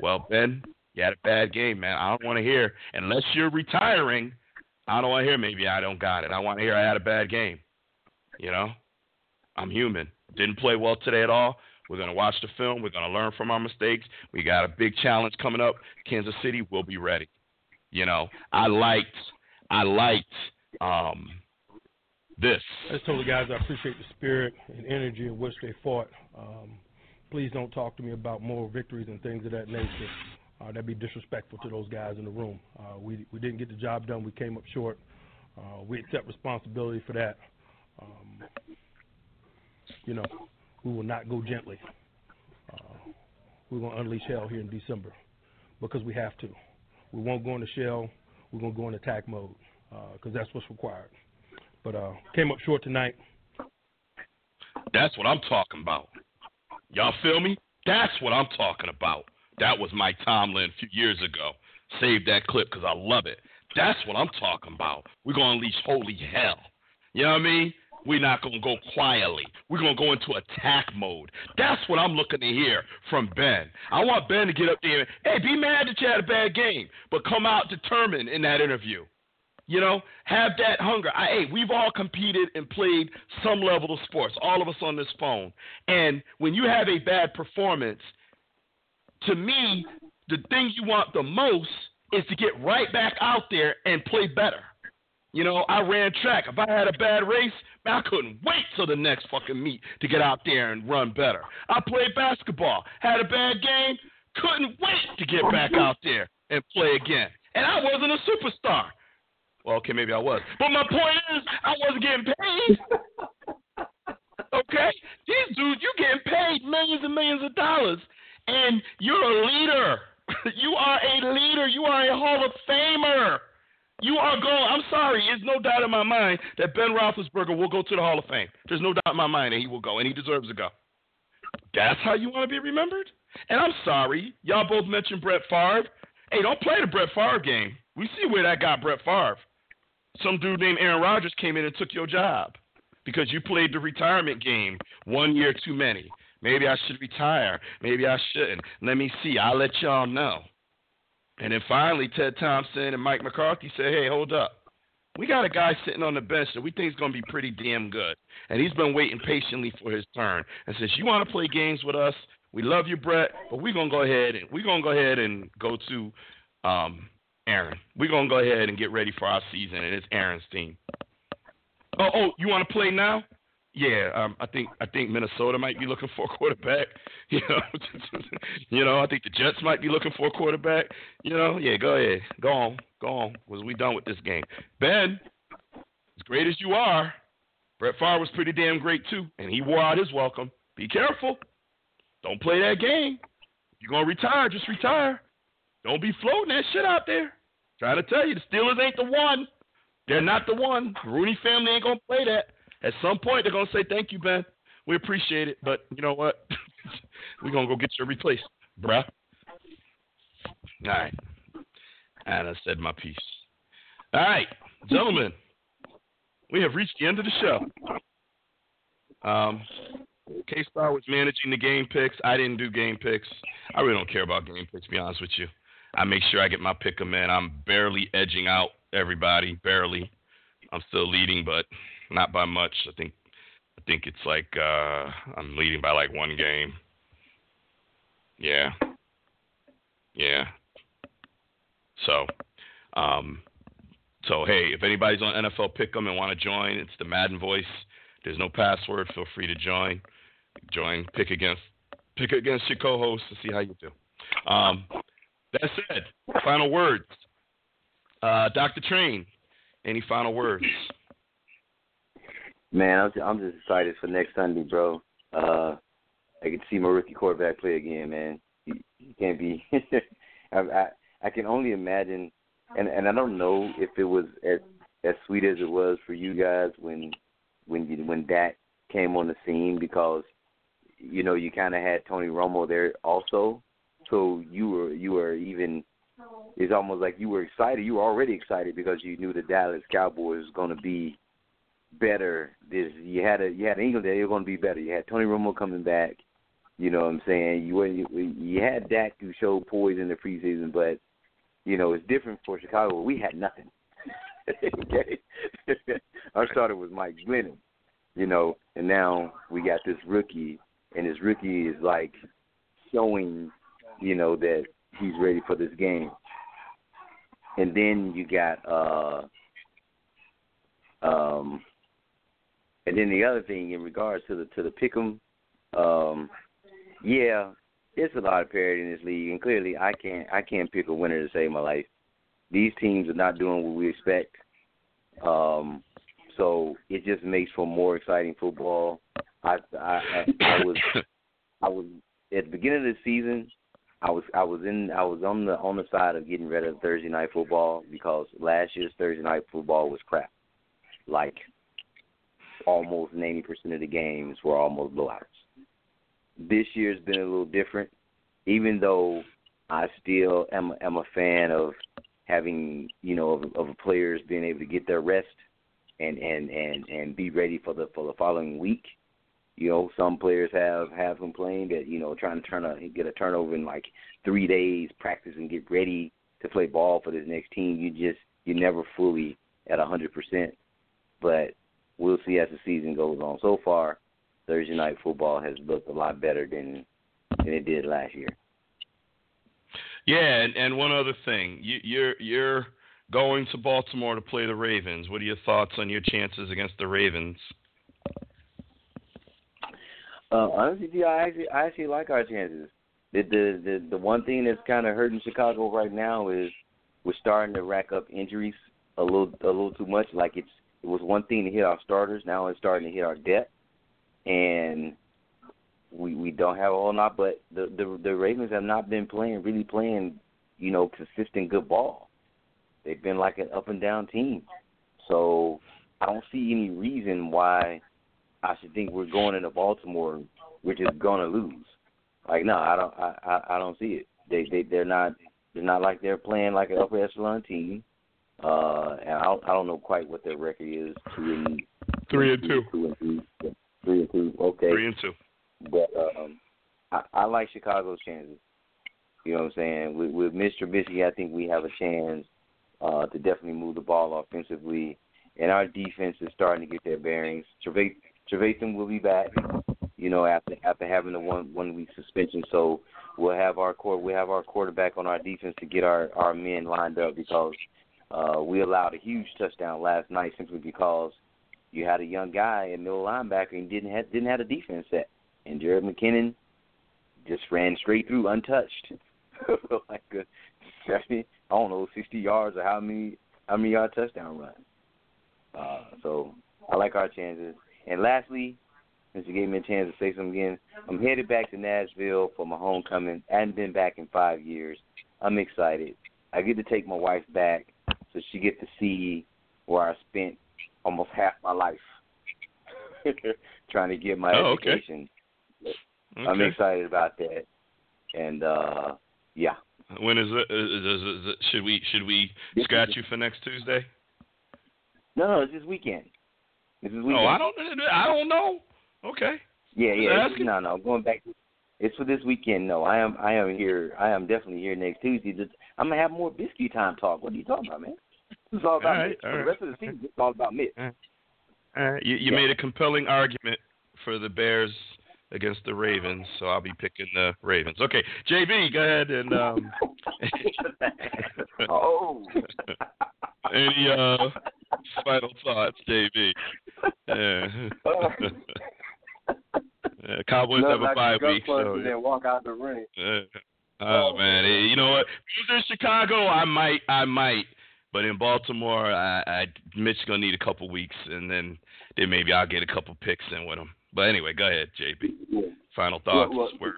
Well, Ben, you had a bad game, man. I don't want to hear unless you're retiring. I don't want to hear maybe I don't got it. I want to hear I had a bad game. You know, I'm human. Didn't play well today at all. We're going to watch the film. We're going to learn from our mistakes. We got a big challenge coming up. Kansas City will be ready. You know, I liked, I liked um, this. I just told the guys I appreciate the spirit and energy in which they fought. Um, please don't talk to me about moral victories and things of that nature. Uh, that'd be disrespectful to those guys in the room. Uh, we we didn't get the job done. We came up short. Uh, we accept responsibility for that. Um, you know, we will not go gently. Uh, we're going to unleash hell here in December because we have to. We won't go into shell. We're going to go in attack mode because uh, that's what's required. But uh, came up short tonight. That's what I'm talking about. Y'all feel me? That's what I'm talking about. That was Mike Tomlin a few years ago. Save that clip because I love it. That's what I'm talking about. We're going to unleash holy hell. You know what I mean? We're not going to go quietly. We're going to go into attack mode. That's what I'm looking to hear from Ben. I want Ben to get up there and, hey, be mad that you had a bad game, but come out determined in that interview. You know, have that hunger. I, hey, we've all competed and played some level of sports, all of us on this phone. And when you have a bad performance, to me, the thing you want the most is to get right back out there and play better. You know, I ran track. If I had a bad race, I couldn't wait till the next fucking meet to get out there and run better. I played basketball, had a bad game, couldn't wait to get back out there and play again. And I wasn't a superstar. Well, okay, maybe I was. But my point is, I wasn't getting paid. <laughs> Okay? These dudes, you're getting paid millions and millions of dollars. And you're a leader. <laughs> you are a leader. You are a Hall of Famer. You are going. I'm sorry. There's no doubt in my mind that Ben Roethlisberger will go to the Hall of Fame. There's no doubt in my mind that he will go, and he deserves to go. That's how you want to be remembered. And I'm sorry, y'all both mentioned Brett Favre. Hey, don't play the Brett Favre game. We see where that got Brett Favre. Some dude named Aaron Rodgers came in and took your job because you played the retirement game one year too many. Maybe I should retire. Maybe I shouldn't. Let me see. I'll let y'all know. And then finally, Ted Thompson and Mike McCarthy said, hey, hold up. We got a guy sitting on the bench that we think is going to be pretty damn good. And he's been waiting patiently for his turn. And says, you want to play games with us? We love you, Brett, but we're going to go ahead and we're going to go ahead and go to um, Aaron. We're going to go ahead and get ready for our season, and it's Aaron's team. Oh, oh, you want to play now? Yeah, um, I think I think Minnesota might be looking for a quarterback. <laughs> You know, <laughs> you know, I think the Jets might be looking for a quarterback. You know, yeah, go ahead, go on, go on. Was we done with this game? Ben, as great as you are, Brett Favre was pretty damn great too, and he wore out his welcome. Be careful, don't play that game. If you're gonna retire, just retire. Don't be floating that shit out there. Trying to tell you, the Steelers ain't the one. They're not the one. Rooney family ain't gonna play that. At some point, they're gonna say, "Thank you, Ben. We appreciate it, but you know what? <laughs> We're gonna go get you replaced, bruh." All right. And I said my piece. All right, gentlemen, we have reached the end of the show. Um, K Star was managing the game picks. I didn't do game picks. I really don't care about game picks, to be honest with you. I make sure I get my pick 'em in. I'm barely edging out everybody, barely. I'm still leading, but not by much. I think I think it's like uh I'm leading by like one game. Yeah. Yeah. So, um so hey, if anybody's on NFL Pick'em and want to join, it's the Madden Voice. There's no password. Feel free to join. Join. Pick against pick against your co-host to see how you do. Um, that said, final words. Uh, Dr. Train, any final words? Man, I'm just, I'm just excited for next Sunday, bro. Uh, I to see my rookie quarterback play again, man. He, he can't be. <laughs> I, I I can only imagine, and and I don't know if it was as as sweet as it was for you guys when when you when Dak came on the scene because you know you kind of had Tony Romo there also, so you were you were even. It's almost like you were excited. You were already excited because you knew the Dallas Cowboys was going to be better. This you had a you had an Eagle that you're going to be better. You had Tony Romo coming back. You know what I'm saying? You you, you had Dak who showed poise in the preseason, but you know it's different for Chicago. We had nothing. <laughs> okay, <laughs> our starter was Mike Glennon. You know, and now we got this rookie, and this rookie is like showing, you know, that he's ready for this game. And then you got uh um and then the other thing in regards to the to the pick'em, um, yeah, it's a lot of parity in this league, and clearly I can't I can't pick a winner to save my life. These teams are not doing what we expect, um, so it just makes for more exciting football. I I, I, I was I was at the beginning of the season. I was I was in I was on the on the side of getting rid of Thursday night football because last year's Thursday night football was crap. Like almost 90% of the games were almost blowouts. This year's been a little different, even though I still am, am a fan of having, you know, of, of players being able to get their rest and and and and be ready for the for the following week. You know, some players have have complained that you know trying to turn a get a turnover in like three days, practice and get ready to play ball for this next team. You just you're never fully at a hundred percent. But we'll see as the season goes on. So far, Thursday night football has looked a lot better than than it did last year. Yeah, and, and one other thing, you, you're you're going to Baltimore to play the Ravens. What are your thoughts on your chances against the Ravens? Uh, honestly, I actually I actually like our chances. The the the, the one thing that's kind of hurting Chicago right now is we're starting to rack up injuries a little a little too much. Like it's it was one thing to hit our starters, now it's starting to hit our depth, and we we don't have a whole lot. But the the the Ravens have not been playing really playing, you know, consistent good ball. They've been like an up and down team. So I don't see any reason why I should think we're going into Baltimore, we're just gonna lose. Like no, I don't I, I, I don't see it. They they they're not they're not like they're playing like an upper echelon team. Uh and I don't I don't know quite what their record is. Two and three and two. Two and two. Three and two. Okay. Three and two. But um I, I like Chicago's chances. You know what I'm saying? With with Mr. Trubisky I think we have a chance uh, to definitely move the ball offensively. And our defense is starting to get their bearings. Trevathan will be back, you know, after after having the one one week suspension. So we'll have our court we'll have our quarterback on our defense to get our our men lined up because uh, we allowed a huge touchdown last night simply because you had a young guy in middle linebacker and didn't have didn't have a defense set, and Jerick McKinnon just ran straight through untouched, <laughs> like <laughs> a seventy I don't know, sixty yards or how many how many yard touchdown run. Uh, so I like our chances. And lastly, since you gave me a chance to say something again, I'm headed back to Nashville for my homecoming. I hadn't been back in five years. I'm excited. I get to take my wife back so she get to see where I spent almost half my life <laughs> trying to get my oh, education. Okay. I'm excited about that. And uh yeah, when is it? Is, is, should we should we scratch you for next Tuesday? No, no, it's this weekend. This is weekend. Oh, I don't. I don't know. Okay. Yeah, yeah. No, no. Going back. It's for this weekend. No, I am. I am here. I am definitely here next Tuesday. Just, I'm gonna have more biscuit time talk. What are you talking about, man? It's all about all right, Mitch. All the rest of the season, it's all about Mitch. All right. You, you Yeah. made a compelling argument for the Bears against the Ravens, so I'll be picking the Ravens. Okay, JB, go ahead and um, <laughs> oh. <laughs> any uh, final thoughts, JB? <laughs> Yeah. Yeah, Cowboys have a bye week, so then walk out the ring. Oh man, Eh, you know what? If it was in Chicago, I might, I might, but in Baltimore, I, I Mitch gonna need a couple weeks, and then then maybe I'll get a couple picks in with him. But anyway, go ahead, JP. Final thoughts, Well, well,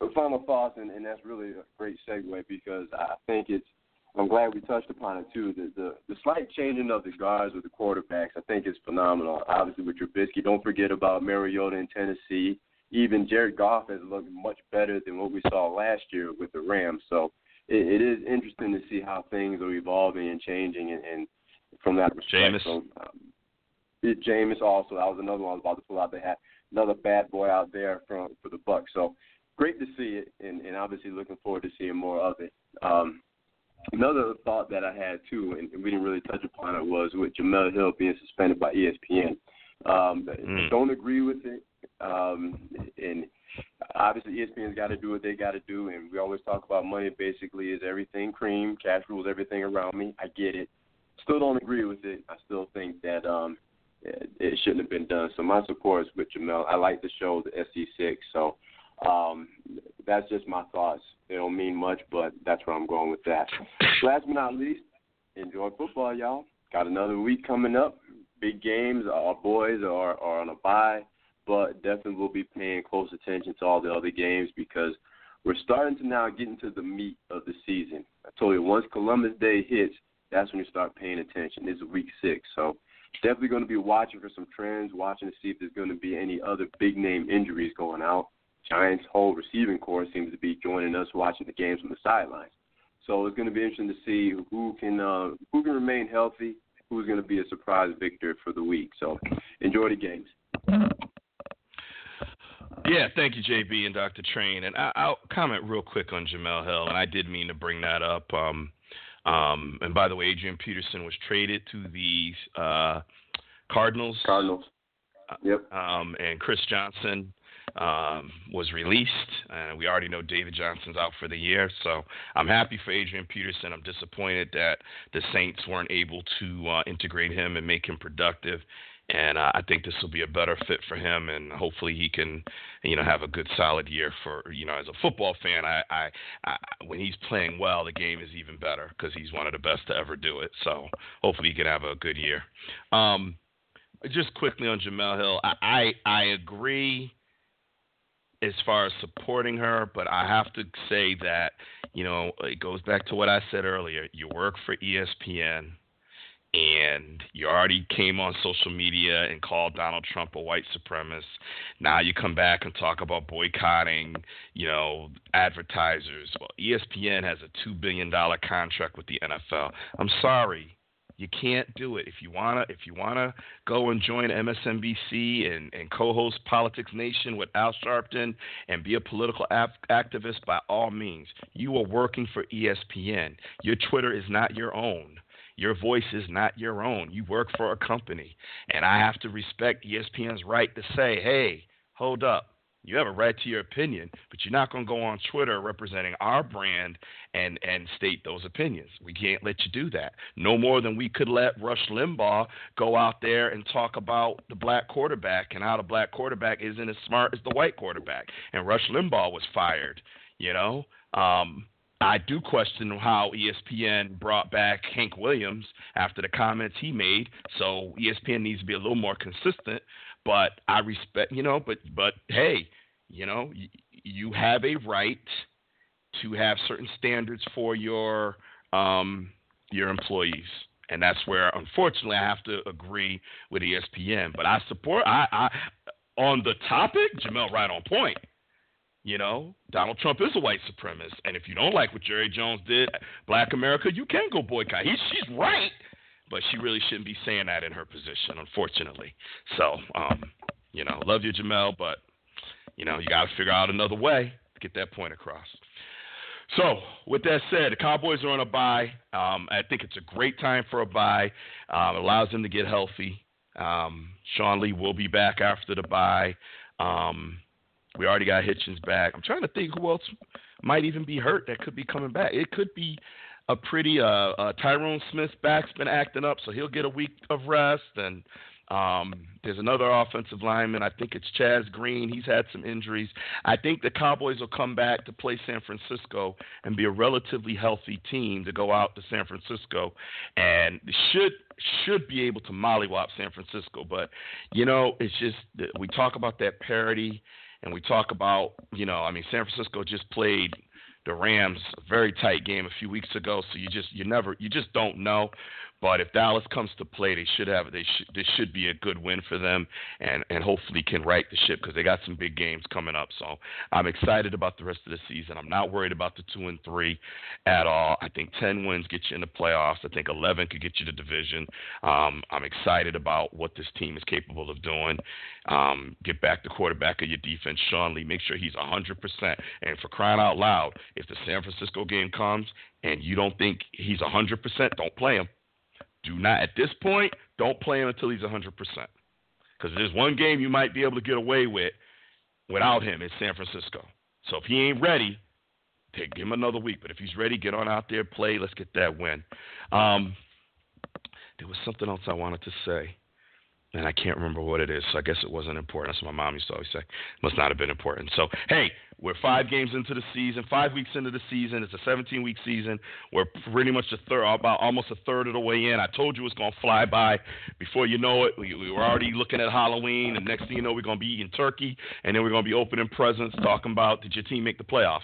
words. final thoughts, and, and that's really a great segue because I think it's. I'm glad we touched upon it too. The the, the slight changing of the guards with the quarterbacks, I think, is phenomenal. Obviously, with Trubisky, don't forget about Mariota in Tennessee. Even Jared Goff has looked much better than what we saw last year with the Rams. So it, it is interesting to see how things are evolving and changing, and, and from that respect. Jameis. So, um, Jameis also. That was another one I was about to pull out. They had another bad boy out there from for the Bucs. So great to see it, and, and obviously looking forward to seeing more of it. Um, another thought that I had too, and we didn't really touch upon it, was with Jemele Hill being suspended by ESPN. Um, Mm. Don't agree with it, um, and obviously ESPN's got to do what they got to do, and we always talk about money. Basically, is everything cream? Cash rules everything around me. I get it. Still don't agree with it. I still think that um, it, it shouldn't have been done. So my support is with Jemele. I like the show, the SC6. So um, that's just my thoughts. They don't mean much, but that's where I'm going with that. <laughs> Last but not least, enjoy football, y'all. Got another week coming up. Big games. Our boys are, are on a bye, but definitely we'll be paying close attention to all the other games because we're starting to now get into the meat of the season. I told you, once Columbus Day hits, that's when you start paying attention. Is week six. So definitely going to be watching for some trends, watching to see if there's going to be any other big name injuries going out. Giants' whole receiving corps seems to be joining us watching the games from the sidelines. So it's going to be interesting to see who can uh, who can remain healthy, who's going to be a surprise victor for the week. So enjoy the games. Yeah, thank you, JB and Dr. Train. And I, will comment real quick on Jemele Hill, and I did mean to bring that up. Um, um, and by the way, Adrian Peterson was traded to the uh, Cardinals. Cardinals. Yep. Um, and Chris Johnson um, was released. And we already know David Johnson's out for the year. So I'm happy for Adrian Peterson. I'm disappointed that the Saints weren't able to uh, integrate him and make him productive and uh, I think this will be a better fit for him, and hopefully he can, you know, have a good solid year for you know as a football fan. I, I, I when he's playing well, the game is even better because he's one of the best to ever do it. So hopefully he can have a good year. Um, just quickly on Jemele Hill, I, I I agree as far as supporting her, but I have to say that you know it goes back to what I said earlier. You work for ESPN and you already came on social media and called Donald Trump a white supremacist. Now you come back and talk about boycotting, you know, advertisers. Well, ESPN has a two billion dollar contract with the NFL. I'm sorry, you can't do it. If you wanna, if you wanna go and join MSNBC and, and co-host Politics Nation with Al Sharpton and be a political activist, by all means, you are working for ESPN. Your Twitter is not your own. Your voice is not your own. You work for a company. And I have to respect ESPN's right to say, hey, hold up. You have a right to your opinion, but you're not going to go on Twitter representing our brand and, and state those opinions. We can't let you do that. No more than we could let Rush Limbaugh go out there and talk about the black quarterback and how the black quarterback isn't as smart as the white quarterback. And Rush Limbaugh was fired, you know? Um, I do question how ESPN brought back Hank Williams after the comments he made. So ESPN needs to be a little more consistent. But I respect, you know, but but hey, you know, you, you have a right to have certain standards for your um, your employees, and that's where unfortunately I have to agree with ESPN. But I support I, I on the topic, Jemele right on point. You know, Donald Trump is a white supremacist, and if you don't like what Jerry Jones did, Black America, you can go boycott. He's, she's right, but she really shouldn't be saying that in her position, unfortunately. So, um, you know, love you, Jemele, but you know, you got to figure out another way to get that point across. So, with that said, the Cowboys are on a bye. Um, I think it's a great time for a bye. Um, it allows them to get healthy. Um, Sean Lee will be back after the bye. Um, we already got Hitchens back. I'm trying to think who else might even be hurt that could be coming back. It could be a pretty uh, uh Tyron Smith's back's been acting up, so he'll get a week of rest. And um, there's another offensive lineman. I think it's Chaz Green. He's had some injuries. I think the Cowboys will come back to play San Francisco and be a relatively healthy team to go out to San Francisco and should should be able to mollywop San Francisco. But you know, it's just we talk about that parity and we talk about, you know, I mean, San Francisco just played the Rams a very tight game a few weeks ago, so you just you never you just don't know. But if Dallas comes to play, they should have they should this should be a good win for them, and and hopefully can right the ship because they got some big games coming up. So I'm excited about the rest of the season. I'm not worried about the two and three at all. I think 10 wins get you in the playoffs. I think 11 could get you the division. Um, I'm excited about what this team is capable of doing. Um, get back the quarterback of your defense, Sean Lee. Make sure he's 100%. And for crying out loud, if the San Francisco game comes and you don't think he's 100%, don't play him. Do not, at this point, don't play him until he's 100%. Because there's one game you might be able to get away with without him in San Francisco. So if he ain't ready, take him another week. But if he's ready, get on out there, play. Let's get that win. Um, there was something else I wanted to say and I can't remember what it is. So I guess it wasn't important. That's what my mom used to always say. Must not have been important. So hey, we're five games into the season, five weeks into the season. It's a 17 week season. We're pretty much a third, about almost a third of the way in. I told you it's gonna fly by. Before you know it, we, we were already looking at Halloween, and next thing you know, we're gonna be eating turkey, and then we're gonna be opening presents, talking about did your team make the playoffs.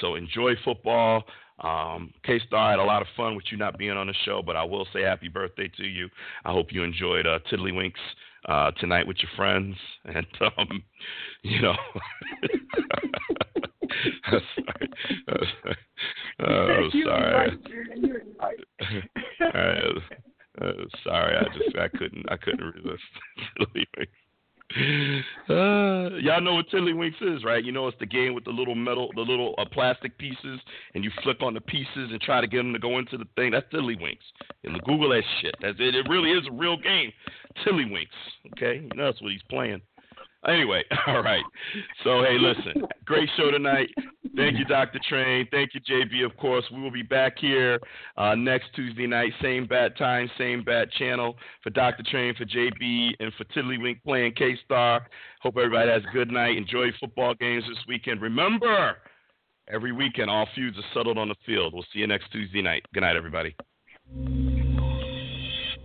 So enjoy football. Um, K Star had a lot of fun with you not being on the show, but I will say happy birthday to you. I hope you enjoyed uh, Tiddlywinks uh, tonight with your friends, and <laughs> um, you know. <laughs> I'm sorry. I'm sorry. Oh, sorry. Sorry, I just I couldn't I couldn't resist <laughs> tiddlywinks. <laughs> Uh, y'all know what tiddlywinks is, right? You know it's the game with the little metal, the little uh, plastic pieces, and you flip on the pieces and try to get them to go into the thing. That's tiddlywinks. And Google that shit. That's it. It really is a real game. Tiddlywinks. Okay, you know that's what he's playing. Anyway, <laughs> all right. So hey, listen, great show tonight. Thank you, Dr. Train. Thank you, JB. Of course, we will be back here uh, next Tuesday night, same bat time, same bat channel for Dr. Train, for JB, and for Tiddlywink playing K Star. Hope everybody has a good night. Enjoy football games this weekend. Remember, every weekend all feuds are settled on the field. We'll see you next Tuesday night. Good night, everybody.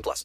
18 plus.